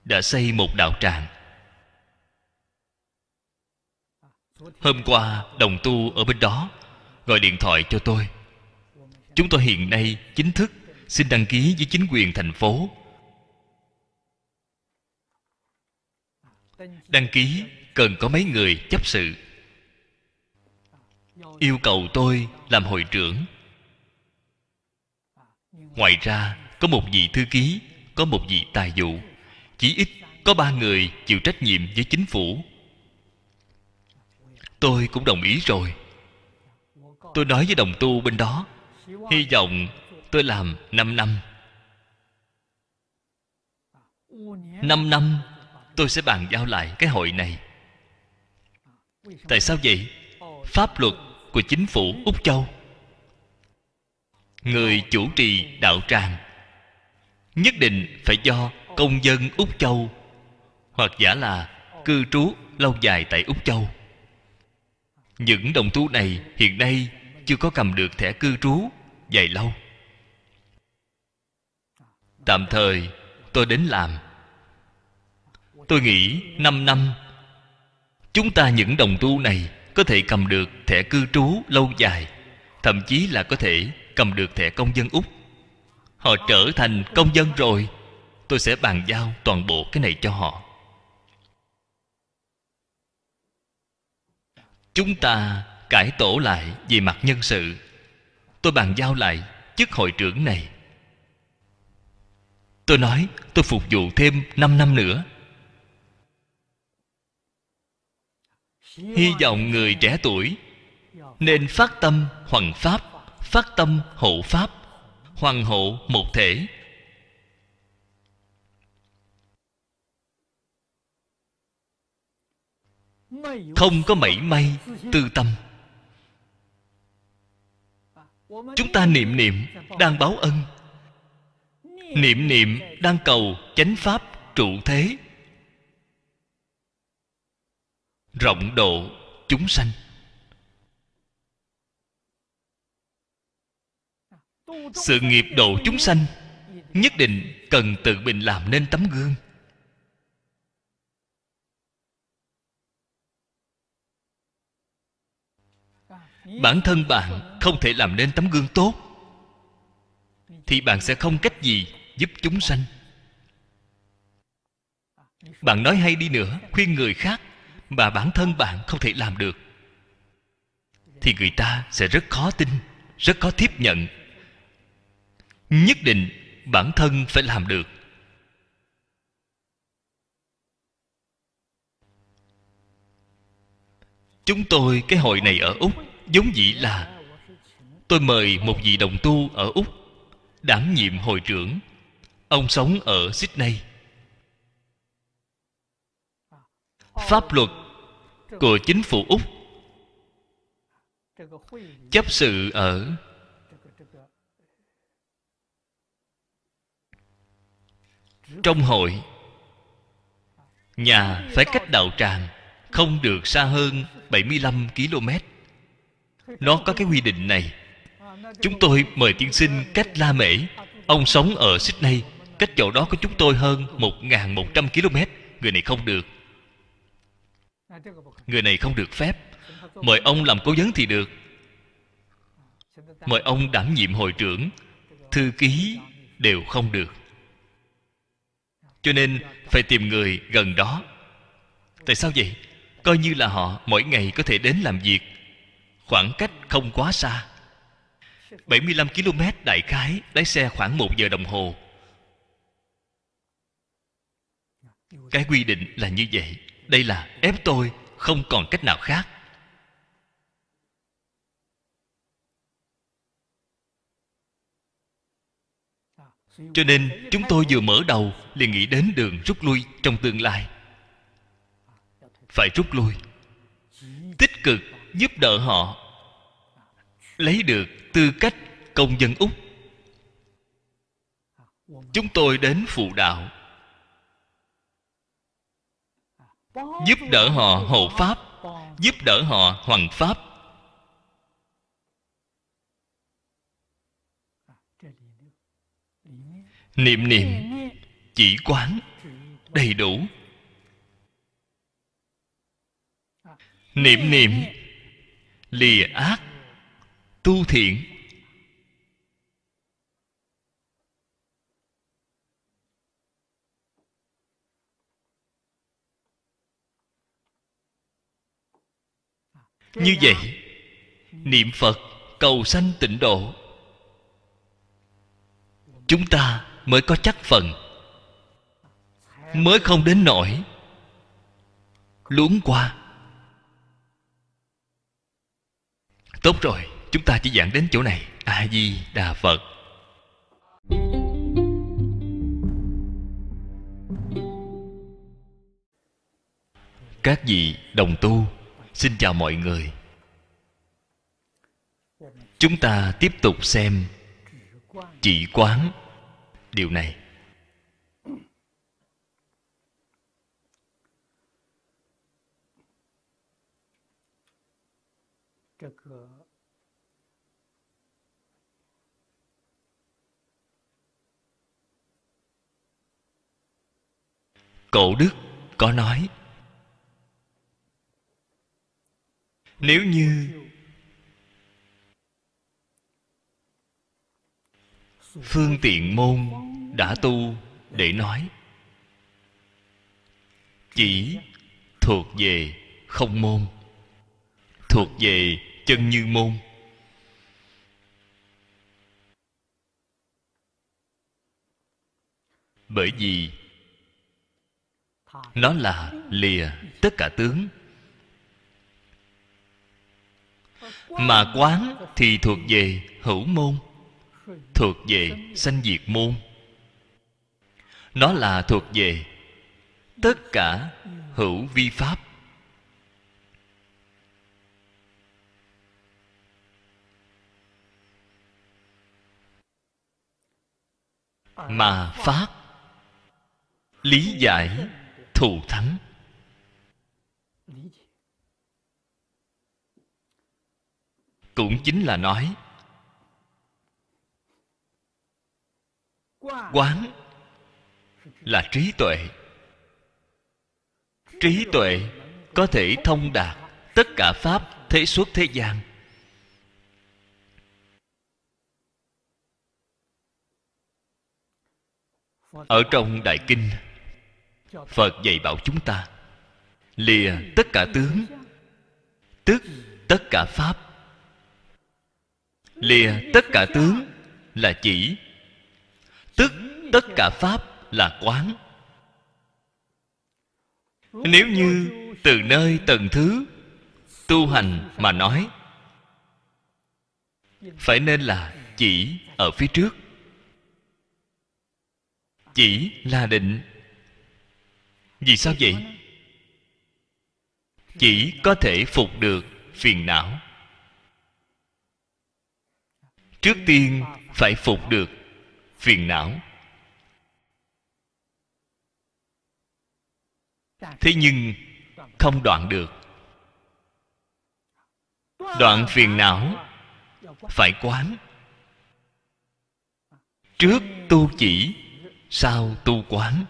Đã xây một đạo tràng. Hôm qua, đồng tu ở bên đó, gọi điện thoại cho tôi. Chúng tôi hiện nay chính thức xin đăng ký với chính quyền thành phố. Đăng ký, cần có mấy người chấp sự. Yêu cầu tôi làm hội trưởng. Ngoài ra, có một vị thư ký, có một vị tài vụ. Chỉ ít có ba người chịu trách nhiệm với chính phủ. Tôi cũng đồng ý rồi. Tôi nói với đồng tu bên đó, hy vọng tôi làm 5 năm. 5 năm tôi sẽ bàn giao lại cái hội này. Tại sao vậy? Pháp luật của chính phủ úc châu. Người chủ trì đạo tràng nhất định phải do công dân úc châu hoặc giả là cư trú lâu dài tại úc châu. Những đồng tu này hiện nay chưa có cầm được thẻ cư trú dài lâu. Tạm thời, tôi đến làm tôi nghĩ 5 năm, chúng ta những đồng tu này có thể cầm được thẻ cư trú lâu dài, thậm chí là có thể cầm được thẻ công dân úc. Họ trở thành công dân rồi, tôi sẽ bàn giao toàn bộ cái này cho họ. Chúng ta cải tổ lại về mặt nhân sự. Tôi bàn giao lại chức hội trưởng này. Tôi nói tôi phục vụ thêm 5 năm nữa. Hy vọng người trẻ tuổi nên phát tâm hoằng pháp, phát tâm hộ pháp hoàng hộ một thể. Không có mảy may tư tâm. Chúng ta niệm niệm đang báo ân. Niệm niệm đang cầu chánh pháp trụ thế. Rộng độ chúng sanh. Sự nghiệp độ chúng sanh nhất định cần tự mình làm nên tấm gương. Bản thân bạn không thể làm nên tấm gương tốt, thì bạn sẽ không cách gì giúp chúng sanh. Bạn nói hay đi nữa, khuyên người khác mà bản thân bạn không thể làm được, thì người ta sẽ rất khó tin, rất khó tiếp nhận. Nhất định bản thân phải làm được. Chúng tôi, cái hội này ở úc, giống vậy là tôi mời một vị đồng tu ở úc, đảm nhiệm hội trưởng. Ông sống ở sydney. Pháp luật của chính phủ úc chấp sự ở trong hội. Nhà phải cách đạo tràng không được xa hơn 75 km nó có cái quy định này. Chúng tôi mời tiên sinh cách la mễ. Ông sống ở sydney, cách chỗ đó của chúng tôi hơn 1.100 km người này không được người này không được phép. Mời ông làm cố vấn thì được. Mời ông đảm nhiệm hội trưởng. Thư ký đều không được. Cho nên phải tìm người gần đó. Tại sao vậy? Coi như là họ mỗi ngày có thể đến làm việc. Khoảng cách không quá xa. 75 km đại khái, lái xe khoảng một giờ đồng hồ. Cái quy định là như vậy đây là ép tôi, không còn cách nào khác. Cho nên chúng tôi vừa mở đầu, liền nghĩ đến đường rút lui trong tương lai. Phải rút lui, tích cực giúp đỡ họ, lấy được tư cách công dân úc. Chúng tôi đến phụ đạo. Giúp đỡ họ hộ pháp. Giúp đỡ họ hoằng pháp. Niệm niệm, chỉ quán, đầy đủ. Niệm niệm, lìa ác, tu thiện. Như vậy, niệm phật cầu sanh tịnh độ. Chúng ta mới có chắc phần, mới không đến nỗi luống qua. Tốt rồi, chúng ta chỉ giảng đến chỗ này. A di đà phật. Các vị đồng tu xin chào mọi người. Chúng ta tiếp tục xem chỉ quán. Điều này. Cổ đức có nói nếu như phương tiện môn đã tu để nói, chỉ thuộc về không môn, thuộc về chân như môn. Bởi vì nó là lìa tất cả tướng. Mà quán thì thuộc về hữu môn, thuộc về sanh diệt môn. Nó là thuộc về tất cả hữu vi pháp. Mà pháp lý giải thù thắng. Cũng chính là nói. Quán là trí tuệ. Trí tuệ có thể thông đạt tất cả pháp thế suốt thế gian. Ở trong đại kinh, phật dạy bảo chúng ta lìa tất cả tướng, tức tất cả pháp lìa tất cả tướng là chỉ. Tức tất cả pháp là quán. Nếu như từ nơi tầng thứ tu hành mà nói, phải nên là chỉ ở phía trước. Chỉ là định. Vì sao vậy? Chỉ có thể phục được phiền não trước tiên phải phục được phiền não. Thế nhưng không đoạn được. Đoạn phiền não phải quán. Trước tu chỉ, sau tu quán.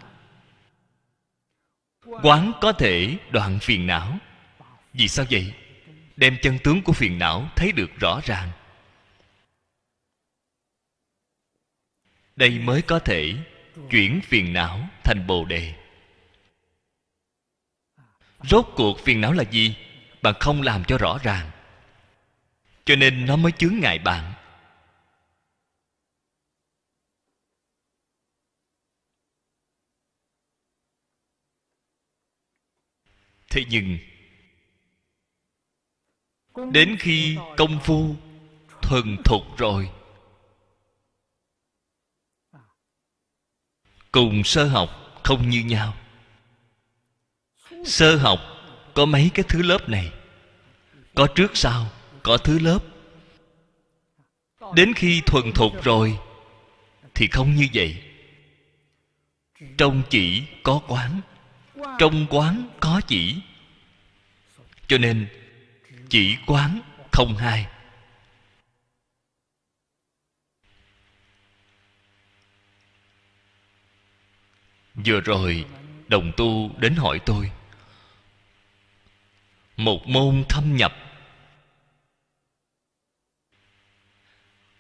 Quán có thể đoạn phiền não. Vì sao vậy? Đem chân tướng của phiền não thấy được rõ ràng. Đây mới có thể chuyển phiền não thành bồ đề. Rốt cuộc phiền não là gì? Bạn không làm cho rõ ràng. Cho nên nó mới chướng ngại bạn. Thế nhưng, đến khi công phu thuần thục rồi cùng sơ học không như nhau. Sơ học có mấy cái thứ lớp này? Có trước sau, có thứ lớp. Đến khi thuần thục rồi thì không như vậy. Trong chỉ có quán, trong quán có chỉ. Cho nên chỉ quán không hai. Vừa rồi, đồng tu đến hỏi tôi. Một môn thâm nhập.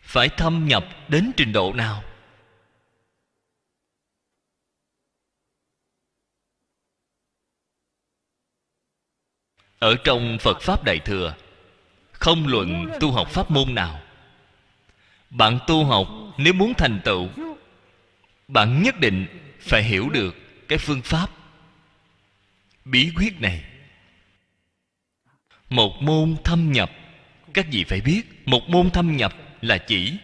Phải thâm nhập đến trình độ nào? Ở trong phật pháp đại thừa, không luận tu học pháp môn nào. Bạn tu học, nếu muốn thành tựu bạn nhất định phải hiểu được cái phương pháp bí quyết này. Một môn thâm nhập, các vị phải biết, một môn thâm nhập là chỉ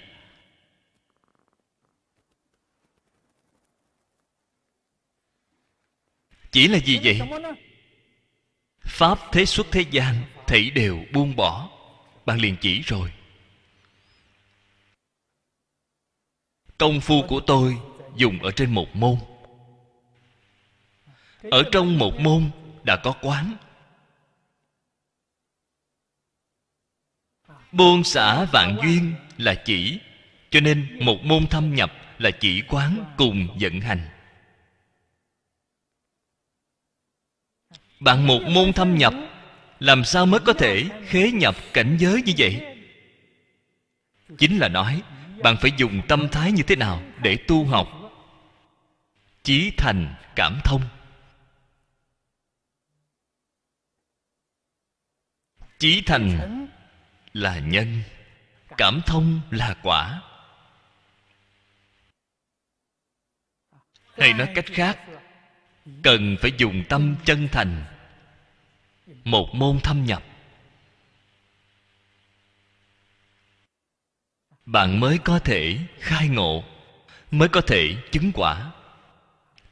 chỉ là gì vậy? Pháp thế xuất thế gian, thảy đều buông bỏ. Bạn liền chỉ rồi. Công phu của tôi dùng ở trên một môn. Ở trong một môn đã có quán. Buông xả vạn duyên là chỉ, cho nên một môn thâm nhập là chỉ quán cùng vận hành. Bạn một môn thâm nhập, làm sao mới có thể khế nhập cảnh giới như vậy? Chính là nói, bạn phải dùng tâm thái như thế nào để tu học? Chí thành cảm thông. Chí thành là nhân, cảm thông là quả. Hay nói cách khác, cần phải dùng tâm chân thành, một môn thâm nhập. Bạn mới có thể khai ngộ, mới có thể chứng quả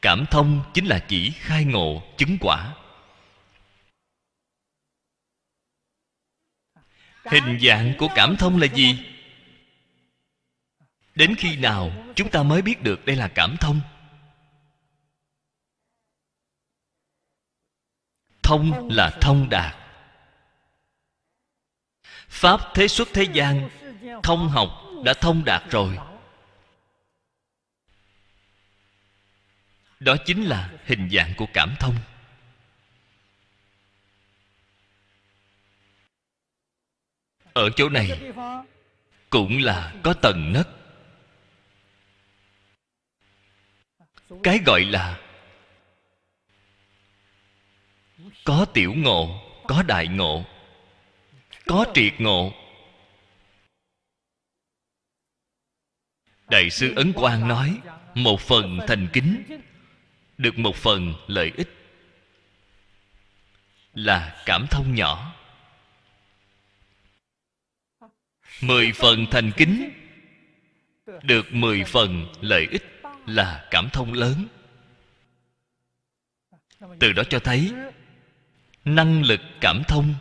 cảm thông chính là chỉ khai ngộ, chứng quả. Hình dạng của cảm thông là gì? Đến khi nào chúng ta mới biết được đây là cảm thông? Thông là thông đạt. Pháp thế xuất thế gian thông học đã thông đạt rồi. Đó chính là hình dạng của cảm thông. Ở chỗ này cũng là có tầng nấc cái gọi là có tiểu ngộ, có đại ngộ, có triệt ngộ. Đại sư ấn quang nói, một phần thành kính được một phần lợi ích là cảm thông nhỏ. Mười phần thành kính được mười phần lợi ích là cảm thông lớn. Từ đó cho thấy, năng lực cảm thông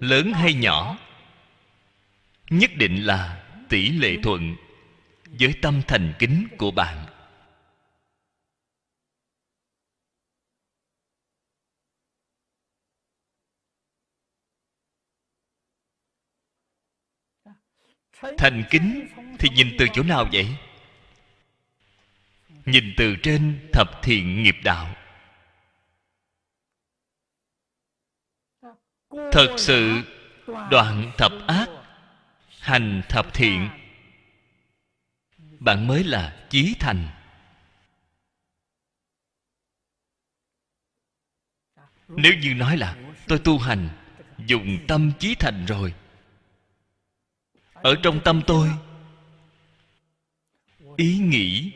lớn hay nhỏ nhất định là tỷ lệ thuận với tâm thành kính của bạn. Thành kính thì nhìn từ chỗ nào vậy? Nhìn từ trên thập thiện nghiệp đạo. Thật sự đoạn thập ác, hành thập thiện. Bạn mới là chí thành. Nếu như nói là tôi tu hành, dùng tâm chí thành rồi ở trong tâm tôi. Ý nghĩ,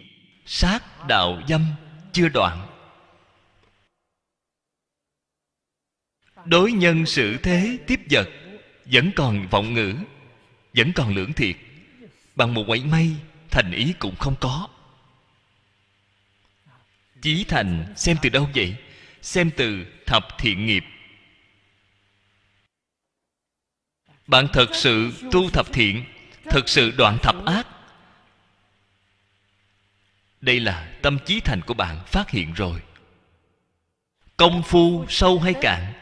sát đạo dâm chưa đoạn. Đối nhân xử thế tiếp vật, vẫn còn vọng ngữ, vẫn còn lưỡng thiệt. Bằng một quẩy mây thành ý cũng không có. Chí thành xem từ đâu vậy? Xem từ thập thiện nghiệp. Bạn thật sự tu thập thiện thật sự đoạn thập ác. Đây là tâm trí thành của bạn phát hiện rồi. Công phu sâu hay cạn,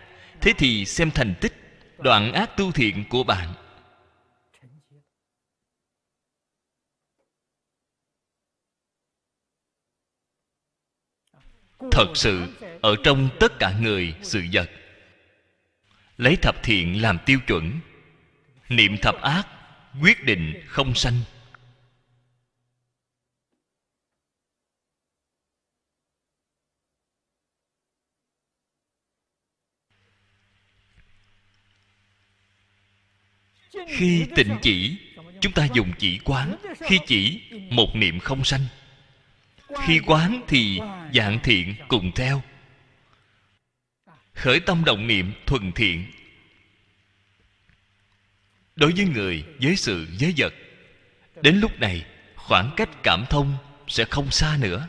thế thì xem thành tích, đoạn ác tu thiện của bạn. Thật sự, ở trong tất cả người, sự vật, lấy thập thiện làm tiêu chuẩn niệm thập ác, quyết định không sanh. Khi tịnh chỉ, chúng ta dùng chỉ quán. Khi chỉ, một niệm không sanh. Khi quán thì dạng thiện cùng theo. Khởi tâm động niệm thuần thiện đối với người với sự giới vật, đến lúc này khoảng cách cảm thông sẽ không xa nữa.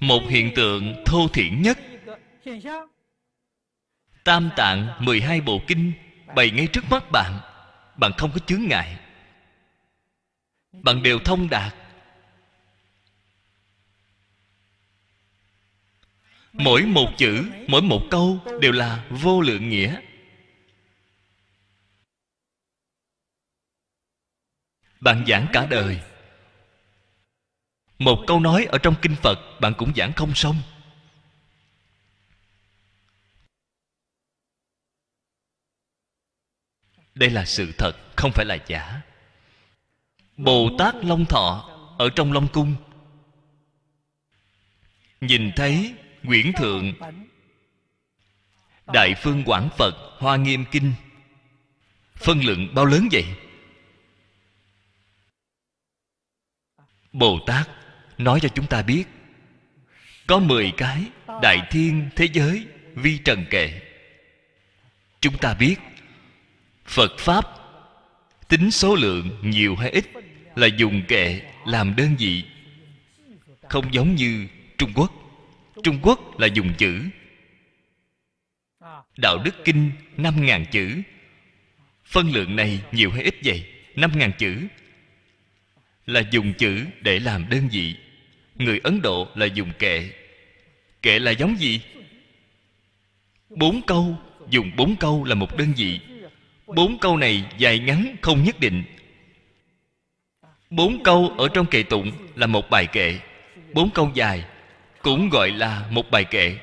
Một hiện tượng thô thiển nhất. Tam tạng 12 bộ kinh bày ngay trước mắt bạn bạn không có chướng ngại. Bạn đều thông đạt mỗi một chữ, mỗi một câu đều là vô lượng nghĩa. Bạn giảng cả đời. Một câu nói ở trong kinh phật, bạn cũng giảng không xong. Đây là sự thật, không phải là giả. Bồ tát long thọ ở trong long cung. Nhìn thấy Quyển Thượng. Đại Phương Quảng Phật, Hoa Nghiêm Kinh. Phân lượng bao lớn vậy? Bồ Tát, nói cho chúng ta biết. Có 10 cái, Đại Thiên, Thế Giới, Vi Trần Kệ. Chúng ta biết, Phật Pháp, Tính số lượng nhiều hay ít Là dùng kệ làm đơn vị. Không giống như Trung Quốc. Trung Quốc là dùng chữ. Đạo Đức Kinh, năm ngàn chữ. Phân lượng này nhiều hay ít vậy? năm ngàn chữ. Là dùng chữ để làm đơn vị. Người Ấn Độ là dùng kệ. Kệ là giống gì? Bốn câu. Dùng bốn câu là một đơn vị. Bốn câu này dài ngắn, không nhất định. Bốn câu ở trong kệ tụng là một bài kệ. Bốn câu dài cũng gọi là một bài kệ.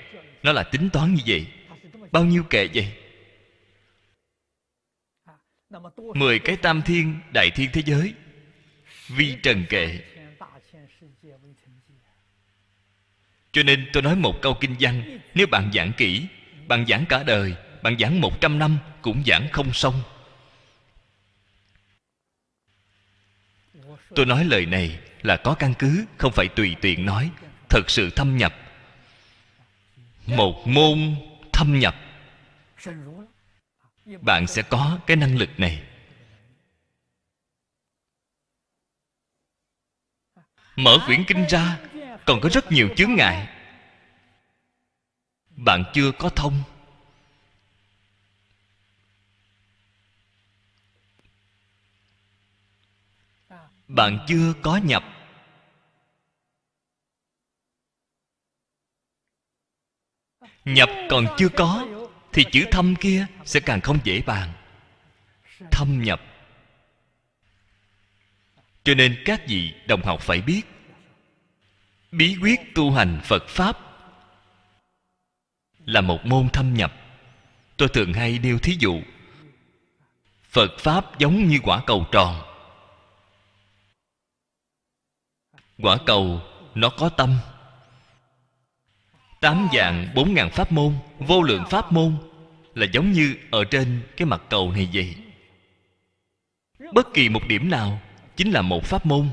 Nó là tính toán như vậy. Bao nhiêu kệ vậy? Mười cái tam thiên, đại thiên thế giới. Vi trần kệ. Cho nên tôi nói một câu kinh văn, nếu bạn giảng kỹ, bạn giảng cả đời, bạn giảng một trăm năm cũng giảng không xong. Tôi nói lời này là có căn cứ, không phải tùy tiện nói thật sự thâm nhập. Một môn thâm nhập. Bạn sẽ có cái năng lực này. Mở quyển kinh ra, còn có rất nhiều chướng ngại. Bạn chưa có thông. Bạn chưa có nhập. Nhập còn chưa có, thì chữ thâm kia sẽ càng không dễ bàn. Thâm nhập. Cho nên các vị đồng học phải biết, bí quyết tu hành phật pháp là một môn thâm nhập. Tôi thường hay nêu thí dụ, phật pháp giống như quả cầu tròn. Quả cầu nó có tâm tám dạng bốn ngàn pháp môn, vô lượng pháp môn là giống như ở trên cái mặt cầu này vậy. Bất kỳ một điểm nào chính là một pháp môn.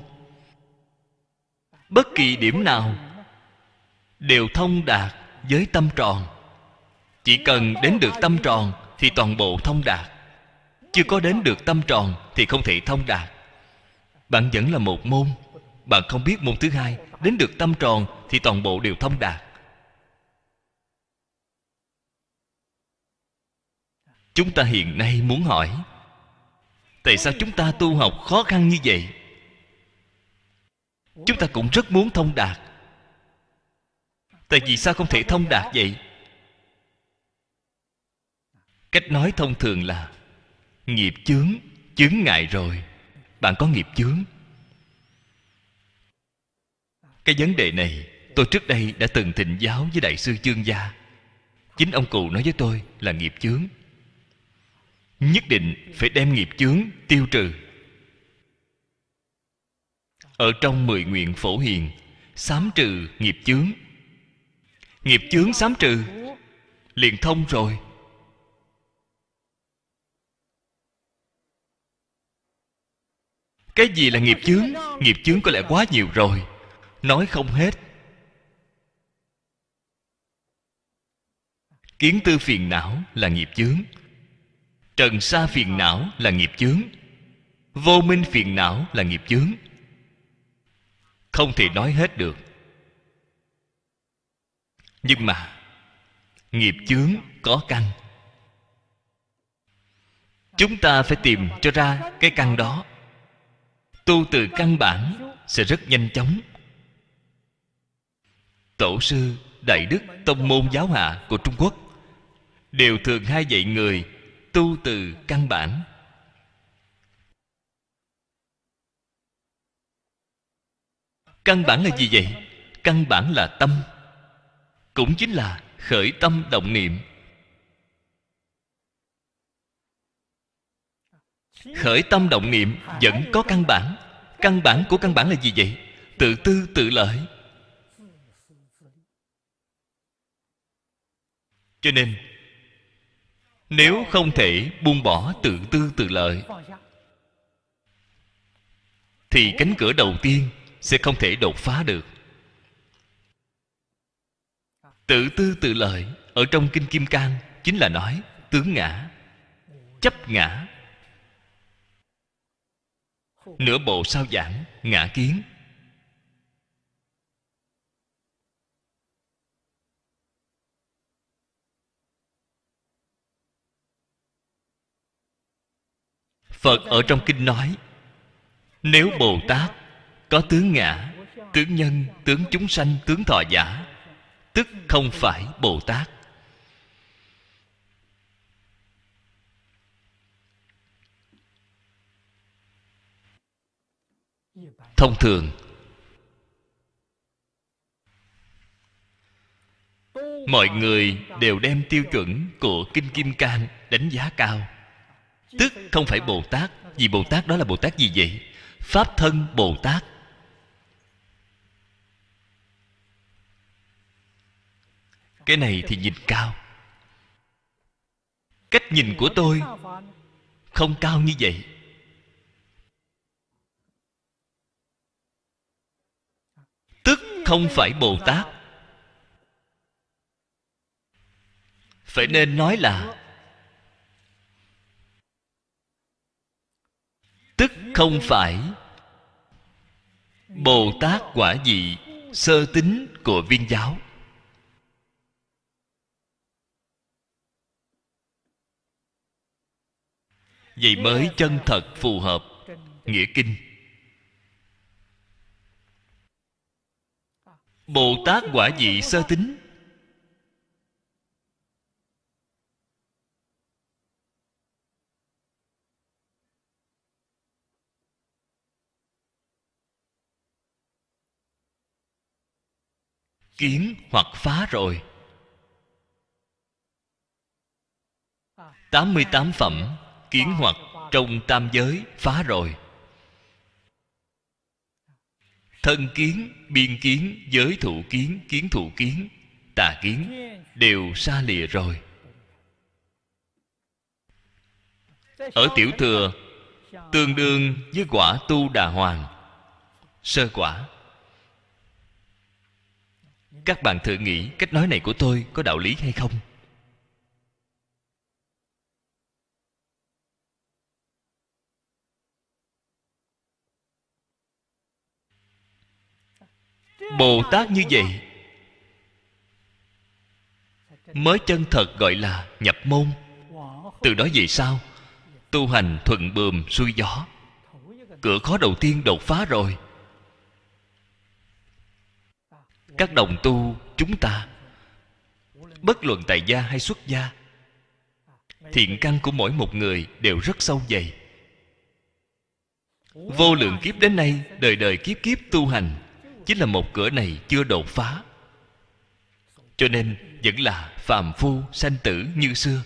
Bất kỳ điểm nào đều thông đạt với tâm tròn. Chỉ cần đến được tâm tròn thì toàn bộ thông đạt. Chưa có đến được tâm tròn thì không thể thông đạt. Bạn vẫn là một môn, bạn không biết môn thứ hai. Đến được tâm tròn thì toàn bộ đều thông đạt. Chúng ta hiện nay muốn hỏi, tại sao chúng ta tu học khó khăn như vậy? Chúng ta cũng rất muốn thông đạt. Tại vì sao không thể thông đạt vậy? Cách nói thông thường là, nghiệp chướng chướng ngại rồi, bạn có nghiệp chướng. Cái vấn đề này, tôi trước đây đã từng thịnh giáo với đại sư chương gia. Chính ông cụ nói với tôi là nghiệp chướng nhất định phải đem nghiệp chướng tiêu trừ. Ở trong mười nguyện phổ hiền, sám trừ nghiệp chướng. Nghiệp chướng sám trừ, liền thông rồi. Cái gì là nghiệp chướng? Nghiệp chướng có lẽ quá nhiều rồi. Nói không hết. Kiến tư phiền não là nghiệp chướng trần sa phiền não là nghiệp chướng. Vô minh phiền não là nghiệp chướng. Không thể nói hết được. Nhưng mà, nghiệp chướng có căn. Chúng ta phải tìm cho ra cái căn đó. Tu từ căn bản sẽ rất nhanh chóng. Tổ sư đại đức tông môn giáo hạ của trung quốc đều thường hay dạy người tu từ căn bản. Căn bản là gì vậy? Căn bản là tâm, cũng chính là khởi tâm động niệm. Khởi tâm động niệm vẫn có căn bản. Căn bản của căn bản là gì vậy? Tự tư, tự lợi. Cho nên nếu không thể buông bỏ tự tư tự lợi, thì cánh cửa đầu tiên sẽ không thể đột phá được. Tự tư tự lợi ở trong kinh kim cang chính là nói, tướng ngã, chấp ngã. Nửa bộ sao giảng, ngã kiến. Phật ở trong kinh nói, nếu bồ tát có tướng ngã, tướng nhân, tướng chúng sanh, tướng thọ giả, tức không phải bồ tát. Thông thường, mọi người đều đem tiêu chuẩn của kinh kim cang đánh giá cao tức không phải bồ tát. Vì bồ tát đó là bồ tát gì vậy? Pháp thân bồ tát. Cái này thì nhìn cao. Cách nhìn của tôi không cao như vậy. Tức không phải bồ tát. Phải nên nói là không phải. Bồ tát quả vị, sơ tính của viên giáo. Vậy mới chân thật phù hợp, nghĩa kinh. Bồ tát quả vị sơ tính kiến hoặc phá rồi. 88 phẩm kiến hoặc trong tam giới phá rồi. Thân kiến, biên kiến, giới thụ kiến kiến thụ kiến, tà kiến đều xa lìa rồi. Ở tiểu thừa, tương đương với quả tu đà hoàng, sơ quả các bạn thử nghĩ cách nói này của tôi có đạo lý hay không? Bồ tát như vậy, mới chân thật gọi là nhập môn. Từ đó về sau, tu hành thuận bườm xuôi gió. Cửa khó đầu tiên đột phá rồi. Các đồng tu chúng ta. Bất luận tại gia hay xuất gia, thiện căn của mỗi một người đều rất sâu dày. Vô lượng kiếp đến nay, đời đời kiếp kiếp tu hành, chính là một cửa này chưa đột phá. Cho nên vẫn là phàm phu sanh tử như xưa.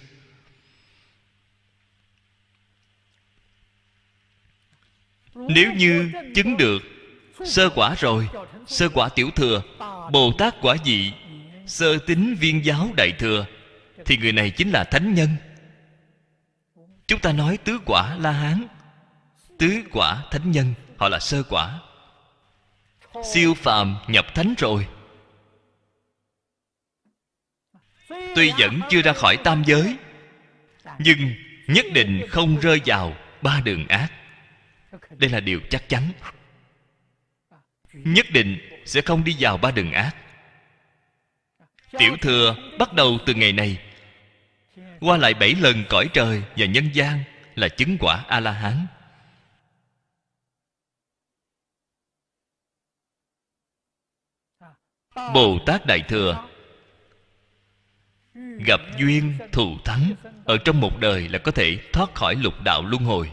Nếu như chứng được sơ quả rồi. Sơ quả tiểu thừa. Bồ tát quả dị, sơ tính viên giáo đại thừa. Thì người này chính là thánh nhân. Chúng ta nói tứ quả la hán. Tứ quả thánh nhân. Họ là sơ quả. Siêu phàm nhập thánh rồi. Tuy vẫn chưa ra khỏi tam giới nhưng nhất định không rơi vào ba đường ác. Đây là điều chắc chắn nhất định sẽ không đi vào ba đường ác. Tiểu thừa, bắt đầu từ ngày này. Qua lại bảy lần cõi trời và nhân gian là chứng quả a la hán bồ tát đại thừa gặp duyên thù thắng. Ở trong một đời là có thể thoát khỏi lục đạo luân hồi.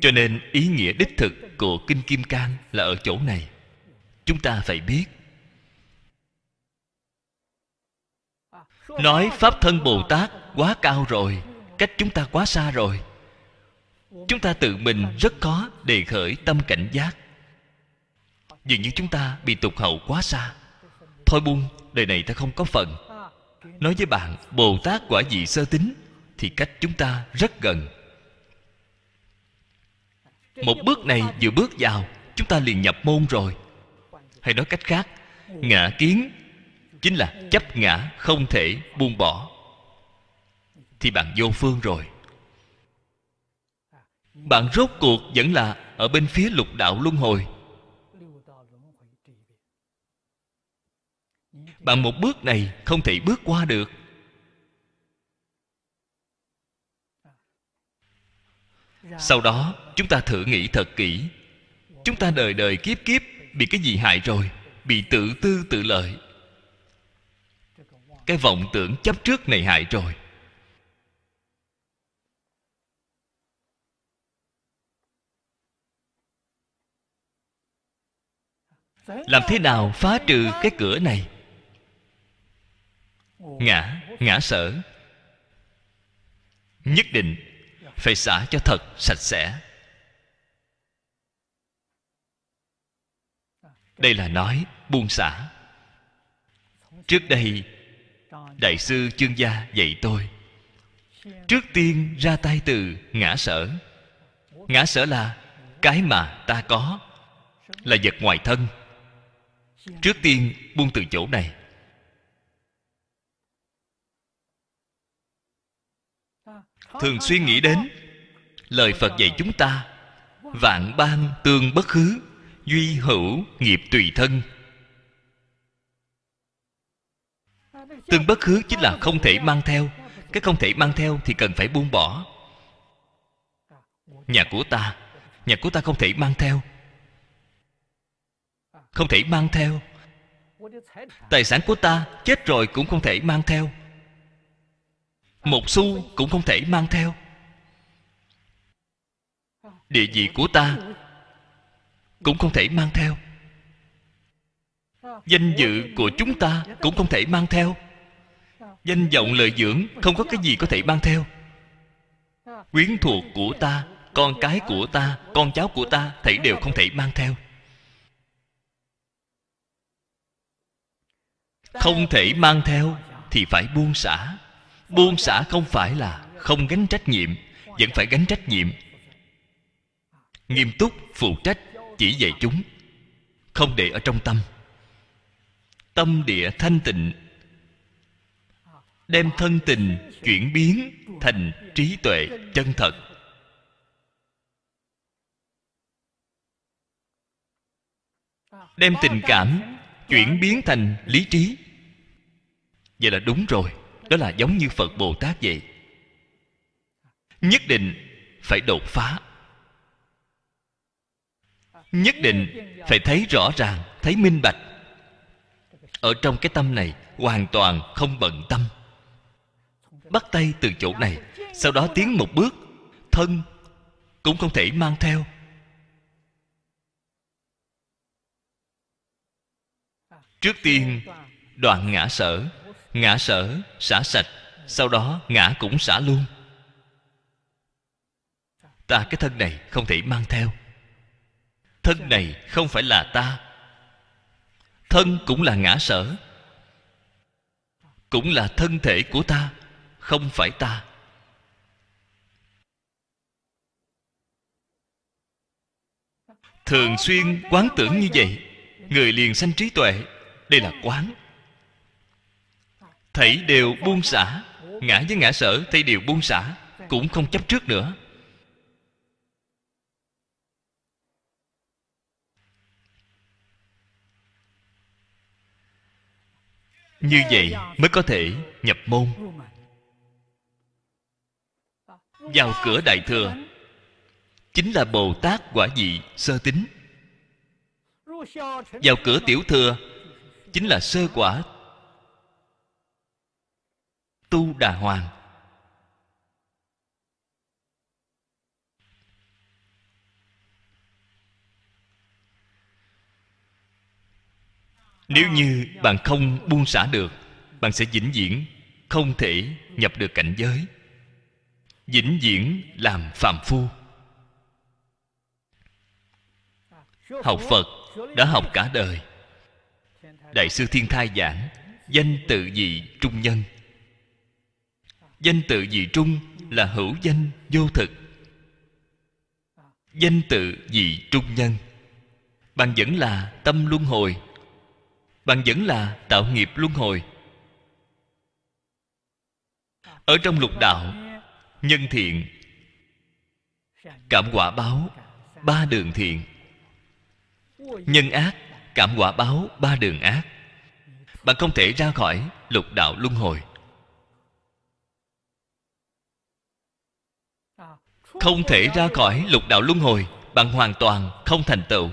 Cho nên ý nghĩa đích thực của kinh kim cang là ở chỗ này. Chúng ta phải biết. Nói pháp thân bồ tát quá cao rồi, cách chúng ta quá xa rồi. Chúng ta tự mình rất khó đề khởi tâm cảnh giác. Dường như chúng ta bị tục hậu quá xa. Thôi buông, đời này ta không có phần. Nói với bạn, bồ tát quả vị sơ tính thì cách chúng ta rất gần một bước này vừa bước vào, chúng ta liền nhập môn rồi. Hay nói cách khác, ngã kiến chính là chấp ngã không thể buông bỏ. Thì bạn vô phương rồi. Bạn rốt cuộc vẫn là ở bên phía lục đạo luân hồi. Bạn một bước này không thể bước qua được. Dạ. sau đó, chúng ta thử nghĩ thật kỹ. Chúng ta đời đời kiếp kiếp bị cái gì hại rồi, bị tự tư tự lợi. Cái vọng tưởng chấp trước này hại rồi. Làm thế nào phá trừ cái cửa này? Ngã ngã sở. Nhất định phải xả cho thật sạch sẽ. Đây là nói buông xả. Trước đây, đại sư chương gia dạy tôi, trước tiên ra tay từ ngã sở. Ngã sở là cái mà ta có, là vật ngoài thân. Trước tiên buông từ chỗ này. Thường xuyên nghĩ đến. Lời phật dạy chúng ta, vạn ban tương bất khứ, duy hữu nghiệp tùy thân. Tương bất khứ chính là không thể mang theo, cái không thể mang theo thì cần phải buông bỏ. Nhà của ta, nhà của ta không thể mang theo. Không thể mang theo. Tài sản của ta chết rồi cũng không thể mang theo một xu cũng không thể mang theo. Địa vị của ta cũng không thể mang theo. Danh dự của chúng ta cũng không thể mang theo. Danh vọng lợi dưỡng không có cái gì có thể mang theo. Quyến thuộc của ta, con cái của ta, con cháu của ta thảy đều không thể mang theo. Không thể mang theo thì phải buông xả buông xả không phải là không gánh trách nhiệm, vẫn phải gánh trách nhiệm. Nghiêm túc phụ trách chỉ dạy chúng, không để ở trong tâm. Tâm địa thanh tịnh, đem thân tình chuyển biến thành trí tuệ chân thật. Đem tình cảm chuyển biến thành lý trí. Vậy là đúng rồi đó là giống như phật bồ tát vậy. Nhất định phải đột phá. Nhất định phải thấy rõ ràng, thấy minh bạch. Ở trong cái tâm này, hoàn toàn không bận tâm. Bắt tay từ chỗ này, sau đó tiến một bước, thân cũng không thể mang theo. Trước tiên, đoạn ngã sở ngã sở, xả sạch, sau đó ngã cũng xả luôn. Ta, cái thân này không thể mang theo. Thân này không phải là ta. Thân cũng là ngã sở. Cũng là thân thể của ta, không phải ta. Thường xuyên quán tưởng như vậy, người liền sanh trí tuệ. Đây là quán thảy đều buông xả. Ngã với ngã sở thảy đều buông xả, cũng không chấp trước nữa. Như vậy mới có thể nhập môn. Vào cửa đại thừa, chính là bồ tát quả vị sơ tính vào cửa tiểu thừa, chính là sơ quả tu đà hoàng nếu như bạn không buông xả được, bạn sẽ vĩnh viễn không thể nhập được cảnh giới. Vĩnh viễn làm phàm phu. Học phật đã học cả đời. Đại sư thiên thai giảng, danh tự vị trung nhân? Danh tự dị trung là hữu danh vô thực. Danh tự dị trung nhân? Bạn vẫn là tâm luân hồi. Bạn vẫn là tạo nghiệp luân hồi. Ở trong lục đạo, nhân thiện, cảm quả báo, ba đường thiện. Nhân ác, cảm quả báo, ba đường ác. Bạn không thể ra khỏi lục đạo luân hồi. Không thể ra khỏi lục đạo luân hồi bạn hoàn toàn không thành tựu.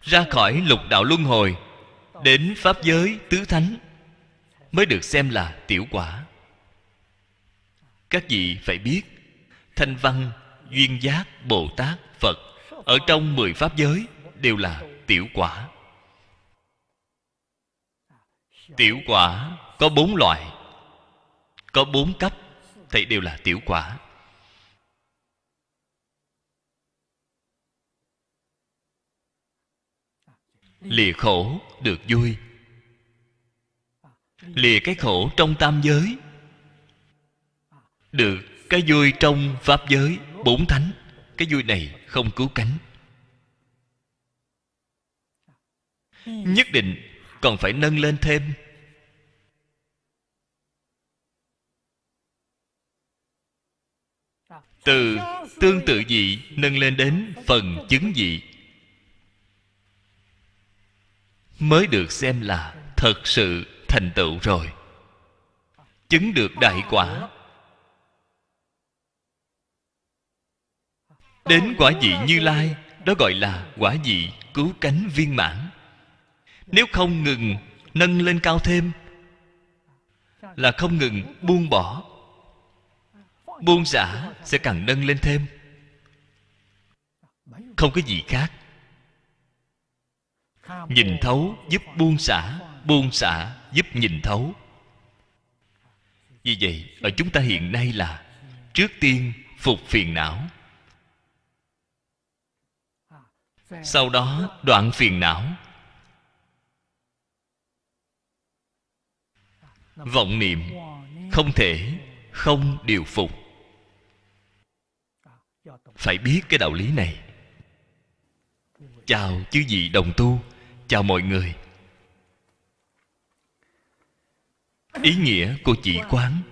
Ra khỏi lục đạo luân hồi, đến pháp giới tứ thánh mới được xem là tiểu quả. Các vị phải biết, thanh văn, duyên giác, bồ tát, phật ở trong mười pháp giới đều là tiểu quả. Tiểu quả có bốn loại, có bốn cấp thì đều là tiểu quả lìa khổ được vui. Lìa cái khổ trong tam giới. Được cái vui trong pháp giới, bốn thánh. Cái vui này không cứu cánh. Nhất định còn phải nâng lên thêm. Từ tương tự dị nâng lên đến phần chứng dị mới được xem là thật sự thành tựu rồi. Chứng được đại quả. Đến quả vị như lai, đó gọi là quả vị cứu cánh viên mãn. Nếu không ngừng nâng lên cao thêm, là không ngừng buông bỏ buông xả sẽ càng nâng lên thêm. Không có gì khác. Nhìn thấu giúp buông xả buông xả giúp nhìn thấu. Vì vậy, ở chúng ta hiện nay là trước tiên phục phiền não. Sau đó đoạn phiền não. Vọng niệm không thể không điều phục phải biết cái đạo lý này. Chào chư vị đồng tu, chào mọi người. Ý nghĩa của chỉ quán.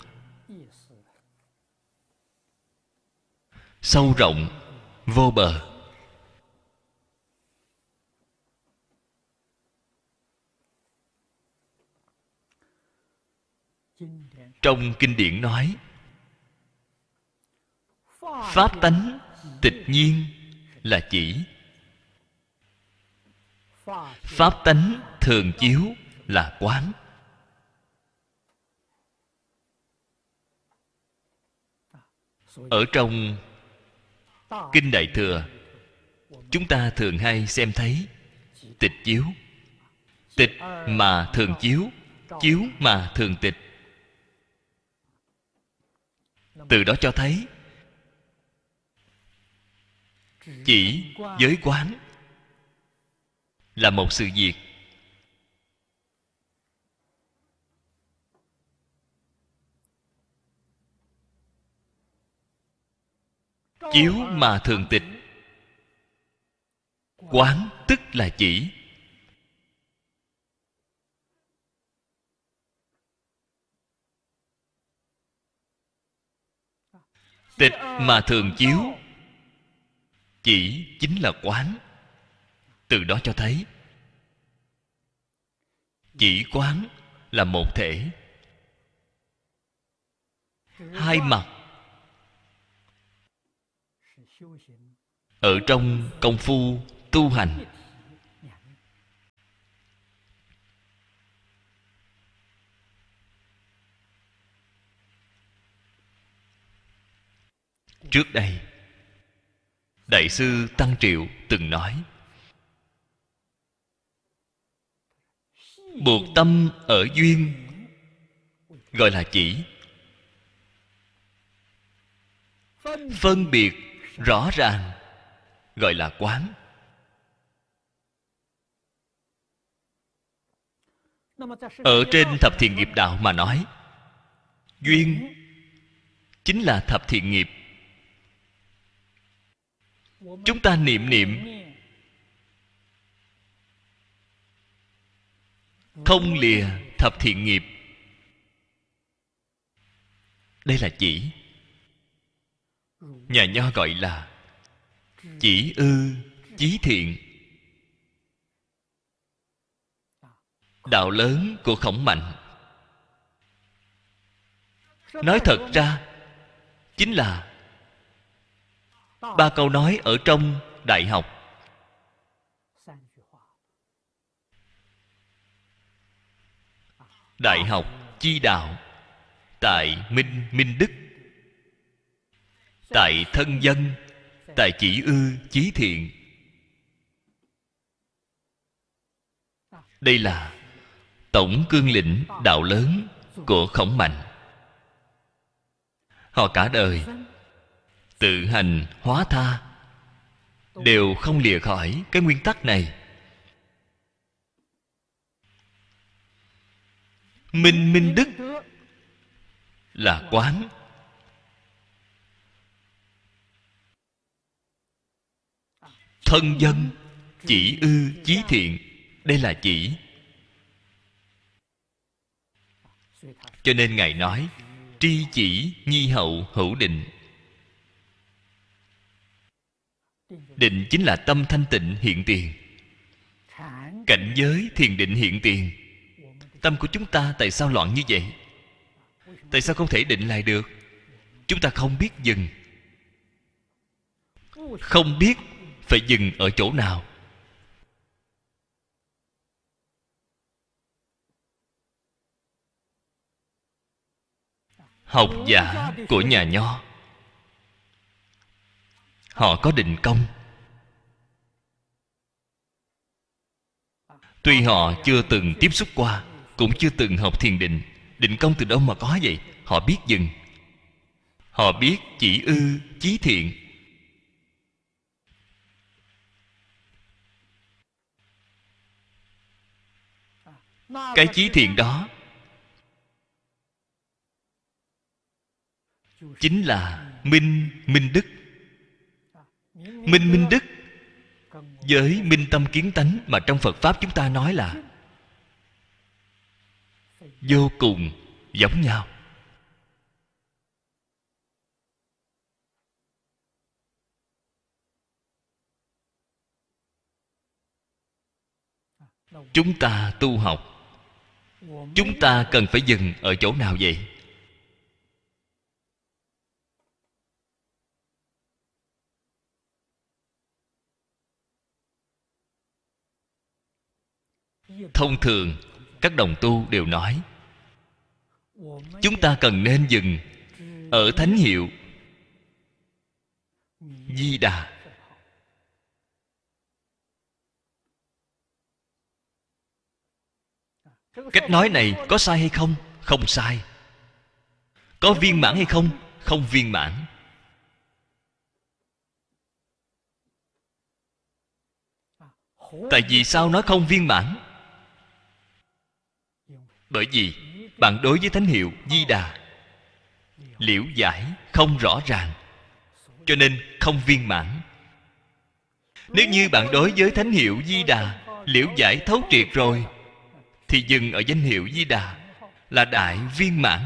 Sâu rộng, vô bờ. Trong kinh điển nói, pháp tánh tịch nhiên là chỉ pháp tánh thường chiếu là quán. Ở trong kinh đại thừa, chúng ta thường hay xem thấy tịch chiếu. Tịch mà thường chiếu chiếu mà thường tịch. Từ đó cho thấy chỉ giới quán là một sự việc. Chiếu mà thường tịch. Quán tức là chỉ. Tịch mà thường chiếu chỉ chính là quán. Từ đó cho thấy, chỉ quán là một thể. Hai mặt. Ở trong công phu tu hành. Trước đây đại sư tăng triệu từng nói, buộc tâm ở duyên, gọi là chỉ. Phân biệt rõ ràng, gọi là quán. Ở trên thập thiện nghiệp đạo mà nói, duyên chính là thập thiện nghiệp chúng ta niệm niệm. Không lìa thập thiện nghiệp. Đây là chỉ. Nhà nho gọi là chỉ ư, chí thiện. Đạo lớn của khổng mạnh. Nói thật ra, chính là ba câu nói ở trong đại học. Đại học chi đạo, tại minh minh đức. Tại thân dân, tại chỉ ư chí thiện. Đây là tổng cương lĩnh đạo lớn của khổng mạnh. Họ cả đời tự hành hóa tha. Đều không lìa khỏi cái nguyên tắc này. Minh minh đức là quán. Thân dân, chỉ ư, chí thiện, đây là chỉ. Cho nên ngài nói, tri chỉ nhi hậu hữu định. Định chính là tâm thanh tịnh hiện tiền. Cảnh giới thiền định hiện tiền. Tâm của chúng ta tại sao loạn như vậy? Tại sao không thể định lại được? Chúng ta không biết dừng. Không biết phải dừng ở chỗ nào. Học giả của nhà nho họ có định công. Tuy họ chưa từng tiếp xúc qua, cũng chưa từng học thiền định định công từ đâu mà có vậy? Họ biết dừng. Họ biết chỉ ư, chí thiện. Cái chí thiện đó chính là minh minh đức minh minh đức. Với minh tâm kiến tánh mà trong phật pháp chúng ta nói là vô cùng giống nhau. Chúng ta tu học. Chúng ta cần phải dừng ở chỗ nào vậy? Thông thường, các đồng tu đều nói, chúng ta cần nên dừng ở thánh hiệu di đà. Cách nói này có sai hay không? Không sai. Có viên mãn hay không? Không viên mãn. Tại vì sao nói không viên mãn? Bởi vì bạn đối với thánh hiệu di đà, liễu giải không rõ ràng, cho nên không viên mãn. Nếu như bạn đối với thánh hiệu di đà liễu giải thấu triệt rồi, thì dừng ở danh hiệu di đà là đại viên mãn.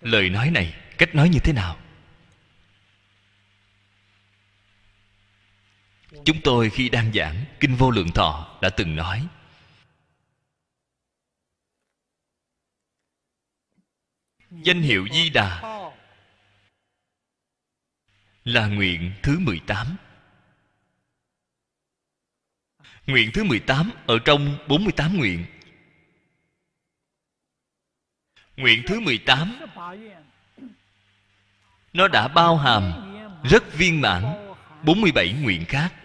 Lời nói này cách nói như thế nào? Chúng tôi khi đang giảng, kinh vô lượng thọ đã từng nói. Danh hiệu di đà là nguyện thứ 18 Nguyện thứ 18 ở trong 48 nguyện. Nguyện thứ 18 Nó đã bao hàm rất viên mãn 47 nguyện khác.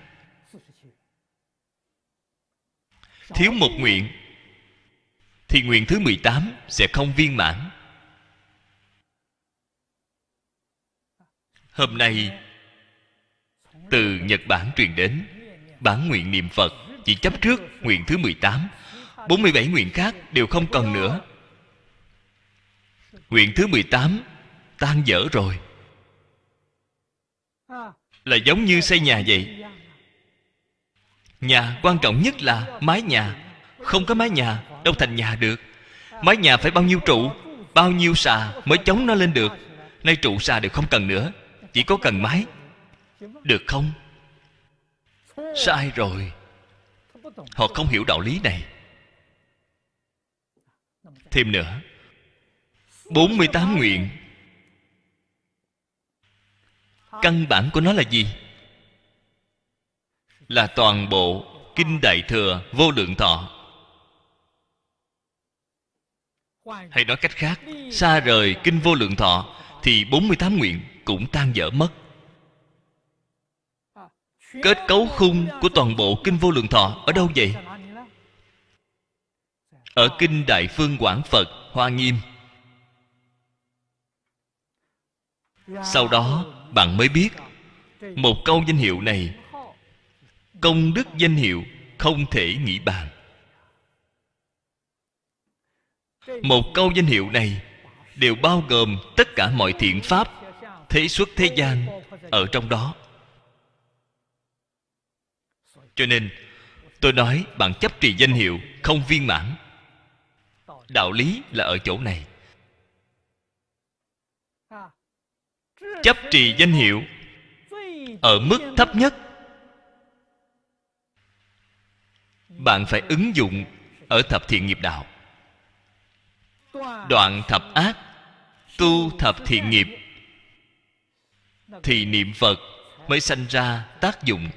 Thiếu một nguyện, Thì nguyện thứ 18 sẽ không viên mãn. Hôm nay, Từ Nhật Bản truyền đến, Bản nguyện niệm Phật Chỉ chấp trước nguyện thứ 18 47 nguyện khác đều không cần nữa. Nguyện thứ 18 Tan dở rồi. Là giống như xây nhà vậy. Nhà quan trọng nhất là mái nhà. Không có mái nhà, Đâu thành nhà được. Mái nhà phải bao nhiêu trụ, Bao nhiêu xà mới chống nó lên được. Nay trụ xà đều không cần nữa, chỉ có cần mái. Được không? Sai rồi. Họ không hiểu đạo lý này. Thêm nữa. 48 nguyện. Căn bản của nó là gì? Là toàn bộ Kinh Đại Thừa Vô Lượng Thọ. Hay nói cách khác, Xa rời Kinh Vô Lượng Thọ Thì 48 nguyện cũng tan dở mất. Kết cấu khung của toàn bộ kinh vô lượng thọ ở đâu vậy? Ở kinh đại phương quảng phật hoa nghiêm. Sau đó, bạn mới biết, một câu danh hiệu này công đức danh hiệu không thể nghĩ bàn. Một câu danh hiệu này đều bao gồm tất cả mọi thiện pháp thế xuất thế gian ở trong đó. Cho nên, tôi nói bạn chấp trì danh hiệu không viên mãn. Đạo lý là ở chỗ này. Chấp trì danh hiệu ở mức thấp nhất bạn phải ứng dụng ở thập thiện nghiệp đạo. Đoạn thập ác, tu thập thiện nghiệp, thì niệm phật mới sanh ra tác dụng.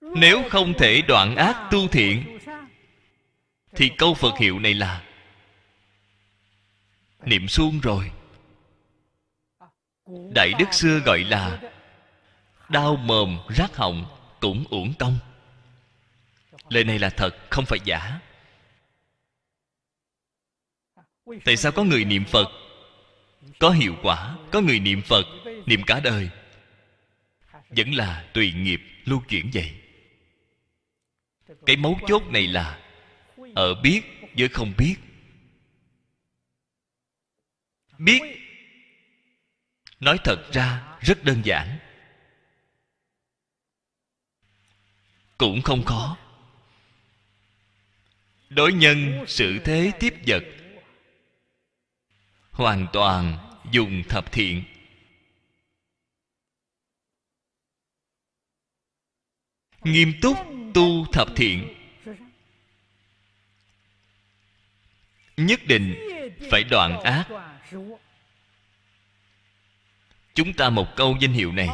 Nếu không thể đoạn ác tu thiện, thì câu phật hiệu này là niệm suông rồi. Đại đức xưa gọi là đau mồm, rát họng, cũng uổng công. Lời này là thật, không phải giả. Tại sao có người niệm phật? Có hiệu quả, có người niệm phật, niệm cả đời. Vẫn là tùy nghiệp lưu chuyển vậy. Cái mấu chốt này là ở biết với không biết. Biết. Nói thật ra, rất đơn giản. Cũng không khó. Đối nhân sự thế tiếp vật, hoàn toàn dùng thập thiện. Nghiêm túc tu thập thiện. Nhất định phải đoạn ác. Chúng ta một câu danh hiệu này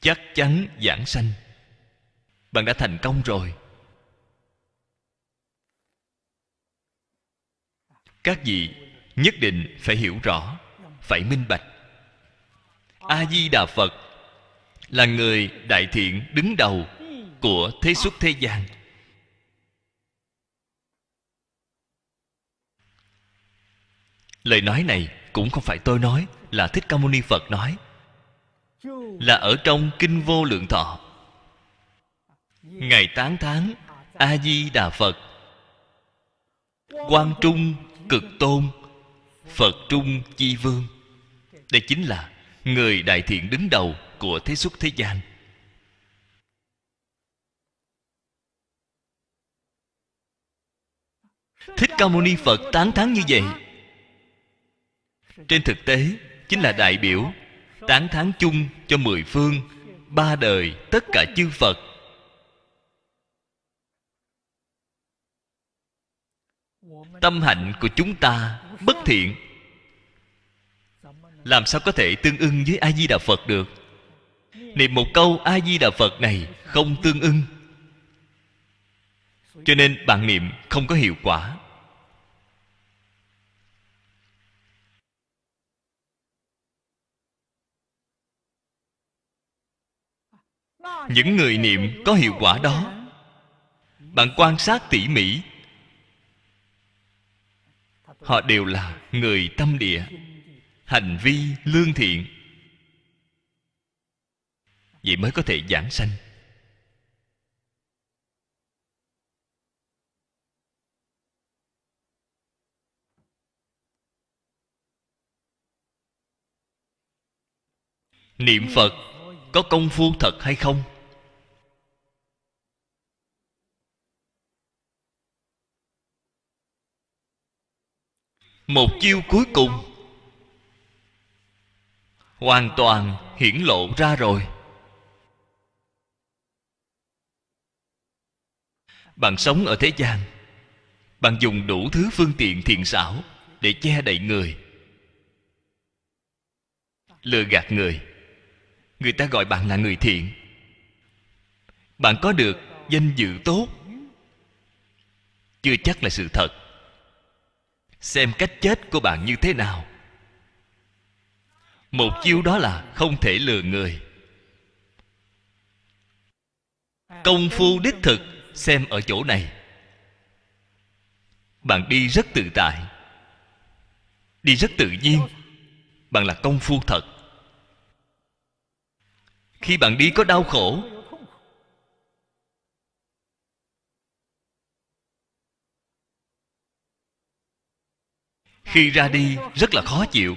chắc chắn giảng sanh bạn đã thành công rồi. Các vị nhất định phải hiểu rõ, phải minh bạch. A di đà phật là người đại thiện đứng đầu của thế xuất thế gian. Lời nói này cũng không phải tôi nói, là thích ca mâu ni phật nói. Là ở trong kinh vô lượng thọ ngài tán thán a di đà phật. Quan trung, cực tôn, phật trung, chi vương. Đây chính là người đại thiện đứng đầu của thế xuất thế gian. Thích ca mâu ni phật tán thán như vậy. Trên thực tế, chính là đại biểu tán thán chung cho mười phương, ba đời tất cả chư phật tâm hạnh của chúng ta bất thiện. Làm sao có thể tương ưng với a di đà phật được? Niệm một câu a di đà phật này không tương ưng. Cho nên bạn niệm không có hiệu quả. Những người niệm có hiệu quả đó, bạn quan sát tỉ mỉ họ đều là người tâm địa. Hành vi lương thiện. Vậy mới có thể giảng sanh. Niệm phật có công phu thật hay không? Một chiêu cuối cùng. Hoàn toàn hiển lộ ra rồi. Bạn sống ở thế gian. Bạn dùng đủ thứ phương tiện thiện xảo để che đậy người. Lừa gạt người. Người ta gọi bạn là người thiện. Bạn có được danh dự tốt. Chưa chắc là sự thật xem cách chết của bạn như thế nào. Một chiêu đó là không thể lừa người. Công phu đích thực, xem ở chỗ này. Bạn đi rất tự tại. Đi rất tự nhiên. Bạn là công phu thật. Khi bạn đi có đau khổ khi ra đi, rất là khó chịu.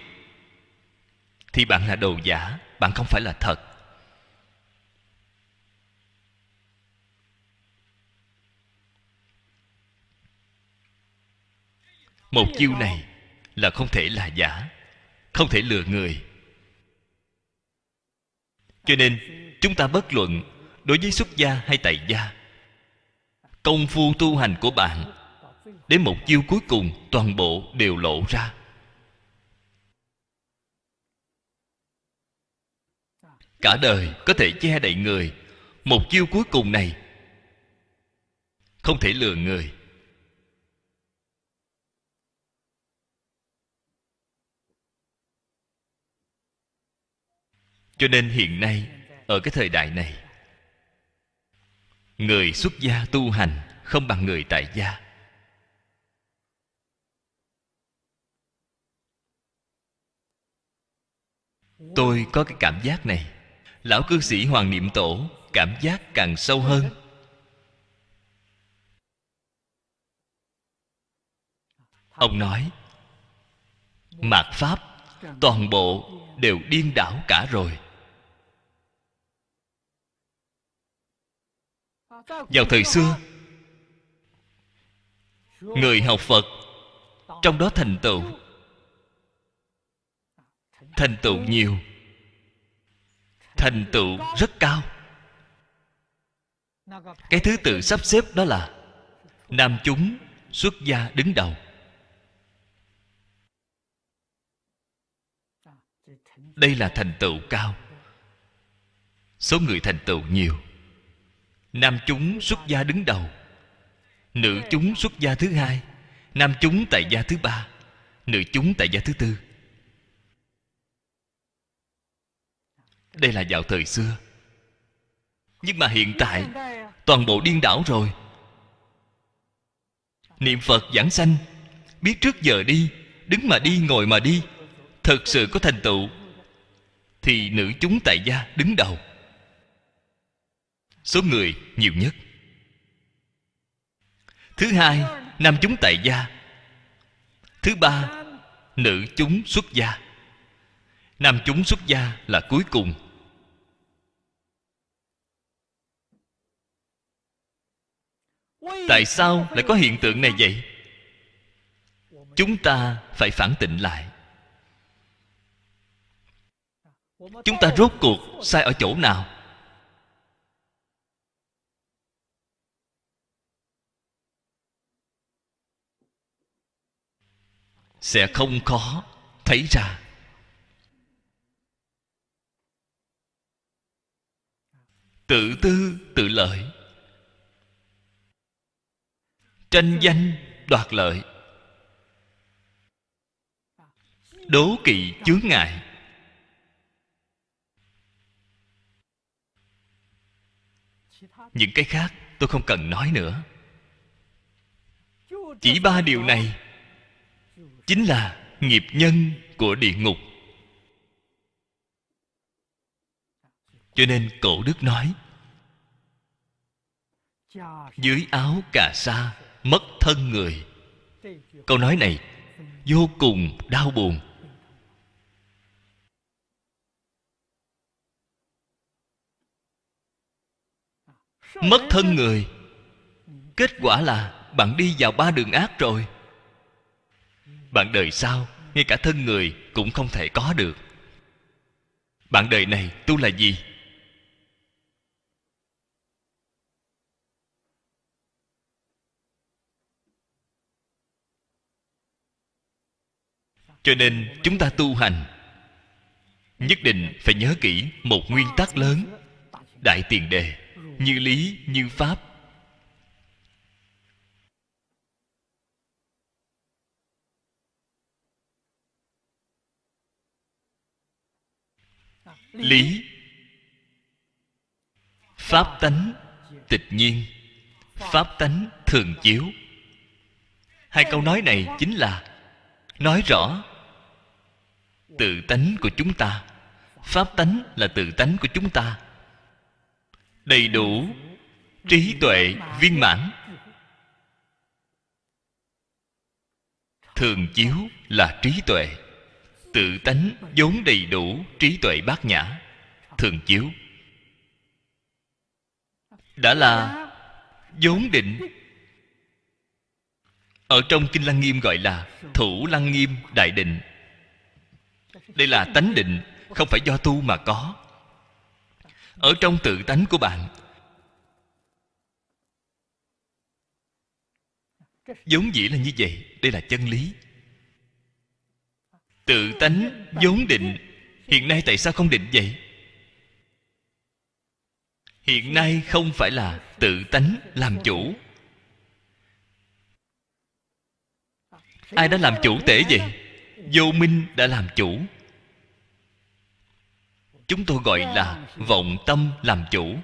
Thì bạn là đồ giả, bạn không phải là thật. Một chiêu này là không thể là giả, không thể lừa người. Cho nên, chúng ta bất luận đối với xuất gia hay tại gia, công phu tu hành của bạn đến một chiêu cuối cùng, toàn bộ đều lộ ra. Cả đời có thể che đậy người. Một chiêu cuối cùng này không thể lừa người. Cho nên hiện nay, ở cái thời đại này, người xuất gia tu hành không bằng người tại gia. Tôi có cái cảm giác này. Lão cư sĩ hoàng niệm tổ, cảm giác càng sâu hơn. Ông nói, mạt pháp, toàn bộ đều điên đảo cả rồi. Vào thời xưa, người học phật, trong đó thành tựu thành tựu nhiều. Thành tựu rất cao. Cái thứ tự sắp xếp đó là nam chúng xuất gia đứng đầu. Đây là thành tựu cao. Số người thành tựu nhiều. Nam chúng xuất gia đứng đầu. Nữ chúng xuất gia thứ hai. Nam chúng tại gia thứ ba. Nữ chúng tại gia thứ tư. Đây là vào thời xưa. Nhưng mà hiện tại, toàn bộ điên đảo rồi. Niệm phật giảng sanh, biết trước giờ đi, đứng mà đi, ngồi mà đi, thật sự có thành tựu, thì nữ chúng tại gia đứng đầu. Số người nhiều nhất. Thứ hai, nam chúng tại gia. Thứ ba, nữ chúng xuất gia. Nam chúng xuất gia là cuối cùng. Tại sao lại có hiện tượng này vậy? Chúng ta phải phản tịnh lại. Chúng ta rốt cuộc sai ở chỗ nào? Sẽ không khó thấy ra. Tự tư tự lợi tranh danh đoạt lợi. Đố kỵ chướng ngại. Những cái khác tôi không cần nói nữa. Chỉ ba điều này. Chính là nghiệp nhân của địa ngục. Cho nên cổ đức nói, dưới áo cà sa mất thân người. Câu nói này vô cùng đau buồn. Mất thân người. Kết quả là bạn đi vào ba đường ác rồi. Bạn đời sau, ngay cả thân người cũng không thể có được. Bạn đời này tu là gì? Cho nên chúng ta tu hành. Nhất định phải nhớ kỹ một nguyên tắc lớn. Đại tiền đề, như lý, như pháp. Lý. Pháp tánh, tịch nhiên. Pháp tánh, thường chiếu. Hai câu nói này chính là nói rõ tự tánh của chúng ta. Pháp tánh là tự tánh của chúng ta. Đầy đủ trí tuệ viên mãn. Thường chiếu là trí tuệ. Tự tánh vốn đầy đủ trí tuệ bát nhã. Thường chiếu. Đã là vốn định. Ở trong kinh lăng nghiêm gọi là thủ lăng nghiêm đại định đây là tánh định, không phải do tu mà có. Ở trong tự tánh của bạn, vốn dĩ là như vậy, đây là chân lý. Tự tánh vốn định, hiện nay tại sao không định vậy? Hiện nay không phải là tự tánh làm chủ. Ai đã làm chủ tể vậy? Vô minh đã làm chủ. Chúng tôi gọi là vọng tâm làm chủ.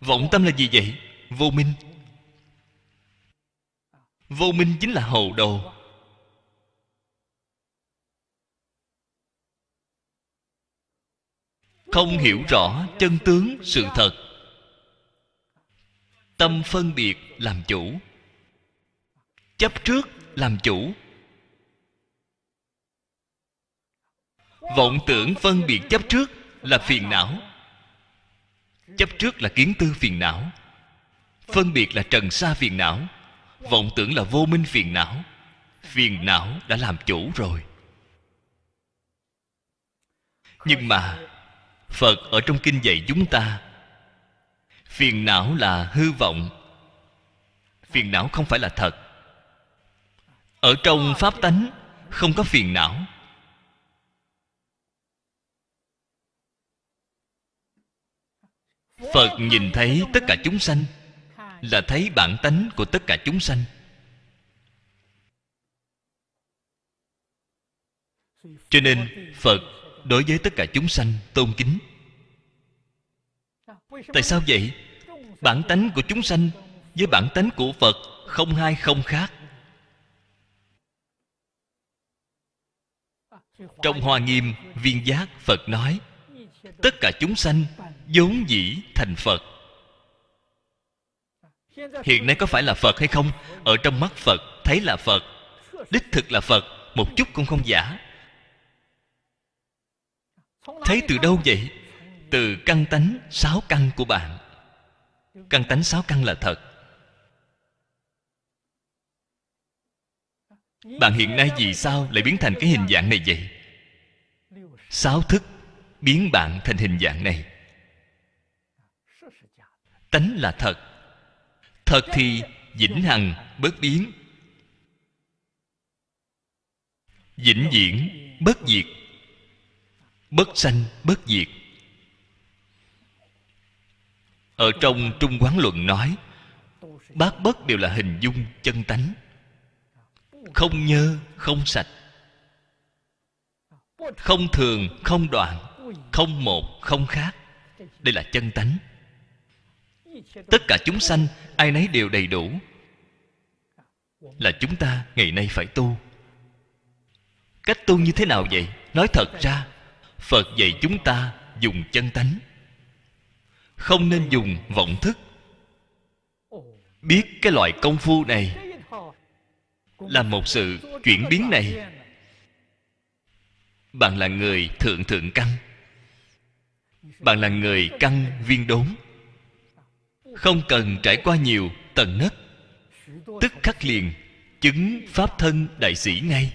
Vọng tâm là gì vậy? Vô minh. Vô minh chính là hồ đồ. Không hiểu rõ chân tướng sự thật. Tâm phân biệt làm chủ. Chấp trước làm chủ. Vọng tưởng phân biệt chấp trước là phiền não. Chấp trước là kiến tư phiền não. Phân biệt là trần sa phiền não. Vọng tưởng là vô minh phiền não. Phiền não đã làm chủ rồi. Nhưng mà, phật ở trong kinh dạy chúng ta, phiền não là hư vọng. Phiền não không phải là thật. Ở trong pháp tánh, không có phiền não. Phật nhìn thấy tất cả chúng sanh là thấy bản tánh của tất cả chúng sanh. Cho nên phật đối với tất cả chúng sanh tôn kính. Tại sao vậy? Bản tánh của chúng sanh với bản tánh của phật không hai không khác. Trong hoa nghiêm viên giác phật nói, tất cả chúng sanh vốn dĩ thành phật. Hiện nay có phải là phật hay không? Ở trong mắt phật, thấy là phật, đích thực là phật, một chút cũng không giả. Thấy từ đâu vậy? Từ căn tánh sáu căn của bạn. Căn tánh sáu căn là thật. Bạn hiện nay vì sao lại biến thành cái hình dạng này vậy? Sáu thức biến bạn thành hình dạng này tánh là thật. Thật thì vĩnh hằng bất biến. Vĩnh viễn bất diệt. Bất sanh bất diệt. Ở trong trung quán luận nói, bát bất đều là hình dung chân tánh. Không nhơ, không sạch. Không thường, không đoạn, không một, không khác. Đây là chân tánh tất cả chúng sanh, ai nấy đều đầy đủ. Là chúng ta ngày nay phải tu. Cách tu như thế nào vậy? Nói thật ra, phật dạy chúng ta dùng chân tánh. Không nên dùng vọng thức. Biết cái loại công phu này là một sự chuyển biến này. Bạn là người thượng thượng căn. Bạn là người căn viên đốn không cần trải qua nhiều tầng nấc. Tức khắc liền, chứng pháp thân đại sĩ ngay.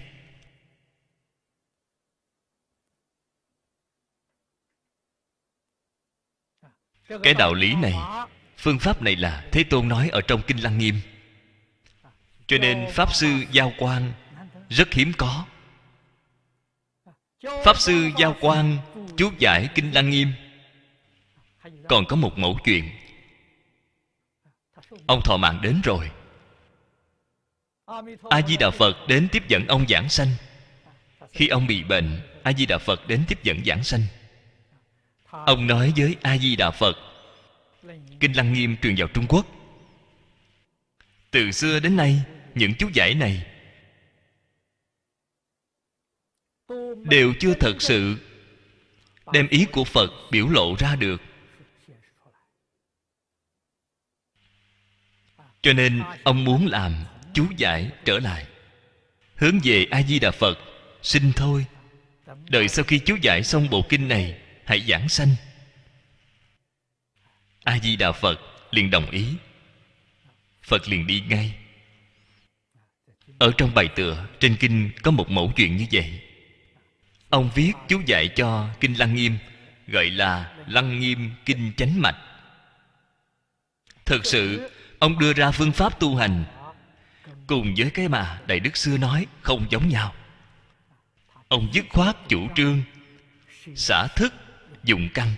Cái đạo lý này, phương pháp này là thế tôn nói ở trong kinh lăng nghiêm. Cho nên pháp sư giao quan rất hiếm có. Pháp sư giao quan chú giải kinh lăng nghiêm. Còn có một mẫu chuyện ông thọ mạng đến rồi. A di đà phật đến tiếp dẫn ông giảng sanh. Khi ông bị bệnh a di đà phật đến tiếp dẫn giảng sanh. Ông nói với a di đà phật, kinh lăng nghiêm truyền vào trung quốc. Từ xưa đến nay, những chú giải này đều chưa thật sự đem ý của phật biểu lộ ra được. Cho nên ông muốn làm chú giải trở lại. Hướng về a di đà phật, xin thôi. Đợi sau khi chú giải xong bộ kinh này, hãy giảng sanh. A di đà phật liền đồng ý. Phật liền đi ngay. Ở trong bài tựa trên kinh có một mẫu chuyện như vậy. Ông viết chú giải cho kinh lăng nghiêm, gọi là lăng nghiêm kinh chánh mạch. Thực sự ông đưa ra phương pháp tu hành. Cùng với cái mà đại đức xưa nói, không giống nhau. Ông dứt khoát chủ trương, xả thức dụng căn.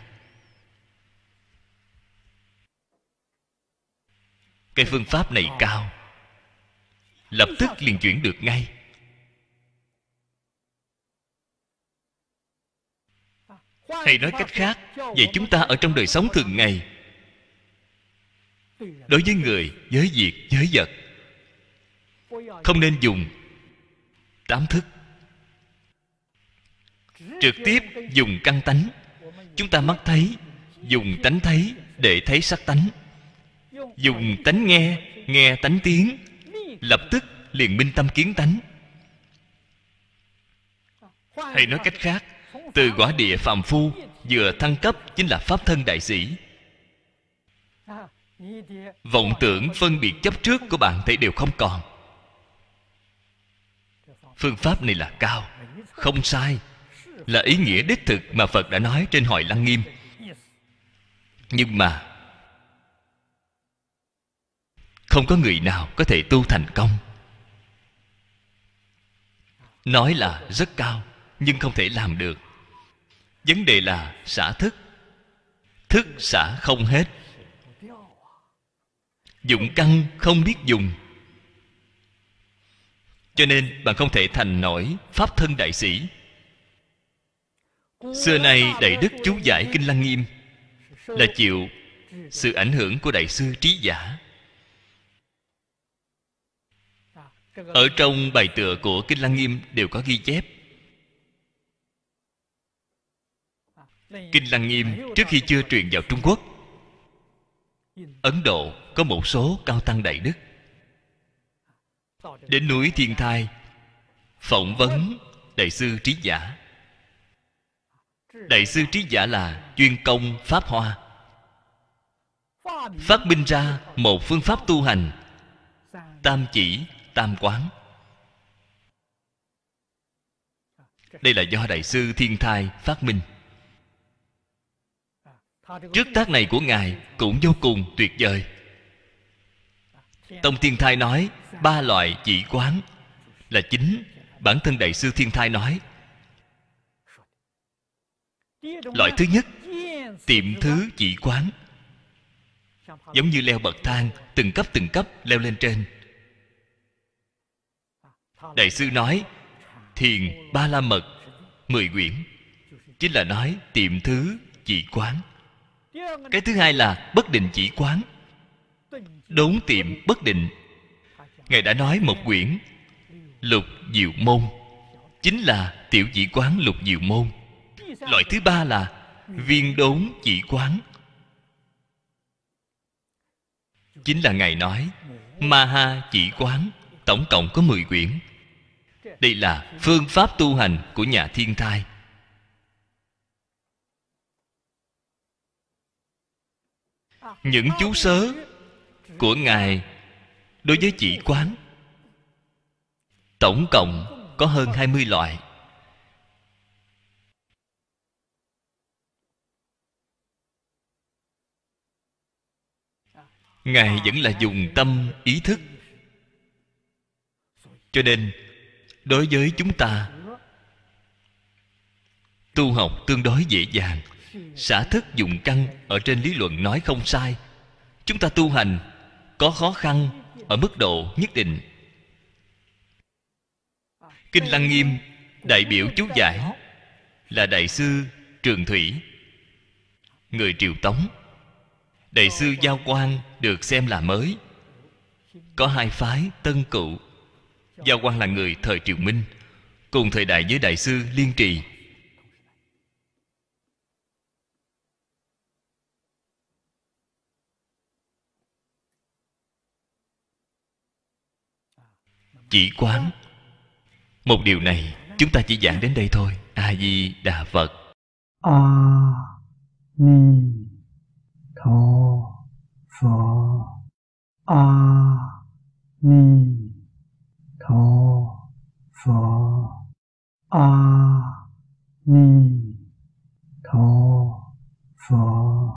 Cái phương pháp này cao. Lập tức liền chuyển được ngay. Hay nói cách khác, vậy chúng ta ở trong đời sống thường ngày đối với người với việc với vật. Không nên dùng tám thức. Trực tiếp dùng căn tánh. Chúng ta mắt thấy, dùng tánh thấy để thấy sắc tánh. Dùng tánh nghe nghe tánh tiếng. Lập tức liền minh tâm kiến tánh. Hay nói cách khác, từ quả địa phàm phu, vừa thăng cấp chính là pháp thân đại sĩ vọng tưởng phân biệt chấp trước của bạn thấy đều không còn. Phương pháp này là cao, không sai, là ý nghĩa đích thực mà phật đã nói trên hội lăng nghiêm. Nhưng mà, không có người nào có thể tu thành công. Nói là rất cao, nhưng không thể làm được. Vấn đề là xả thức. Thức xả không hết dụng căn không biết dùng. Cho nên bạn không thể thành nổi pháp thân đại sĩ. Xưa nay đại đức chú giải kinh lăng nghiêm là chịu sự ảnh hưởng của đại sư trí giả. Ở trong bài tựa của kinh lăng nghiêm đều có ghi chép. Kinh lăng nghiêm trước khi chưa truyền vào trung quốc ấn độ có một số cao tăng đại đức. Đến núi thiên thai, phỏng vấn đại sư trí giả. Đại sư trí giả là chuyên công pháp hoa. Phát minh ra một phương pháp tu hành, tam chỉ, tam quán. Đây là do đại sư thiên thai phát minh trước tác này của ngài cũng vô cùng tuyệt vời. Tông thiên thai nói, ba loại chỉ quán là chính. Bản thân đại sư thiên thai nói, loại thứ nhất, tiệm thứ chỉ quán. Giống như leo bậc thang, từng cấp từng cấp leo lên trên. Đại sư nói, thiền ba la mật, mười quyển. Chính là nói tiệm thứ chỉ quán cái thứ hai là bất định chỉ quán. Đốn tiệm bất định. Ngài đã nói một quyển, lục diệu môn. Chính là tiểu chỉ quán lục diệu môn. Loại thứ ba là viên đốn chỉ quán. Chính là ngài nói, ma ha chỉ quán, tổng cộng có 10 quyển. Đây là phương pháp tu hành của nhà thiên thai. Những chú sớ của ngài đối với chỉ quán. Tổng cộng có hơn 20 loại. Ngài vẫn là dùng tâm, ý thức. Cho nên, đối với chúng ta, tu học tương đối dễ dàng xả thức dụng căn ở trên lý luận nói không sai. Chúng ta tu hành có khó khăn ở mức độ nhất định. Kinh lăng nghiêm, đại biểu chú giải, là đại sư trường thủy. Người triều tống, đại sư giao quan được xem là mới. Có hai phái tân cựu. Giao quan là người thời triều minh, cùng thời đại với đại sư liên trì. chỉ quán. Một điều này chúng ta chỉ giảng đến đây thôi. A di đà phật. A ni tho pho a ni tho pho a ni tho pho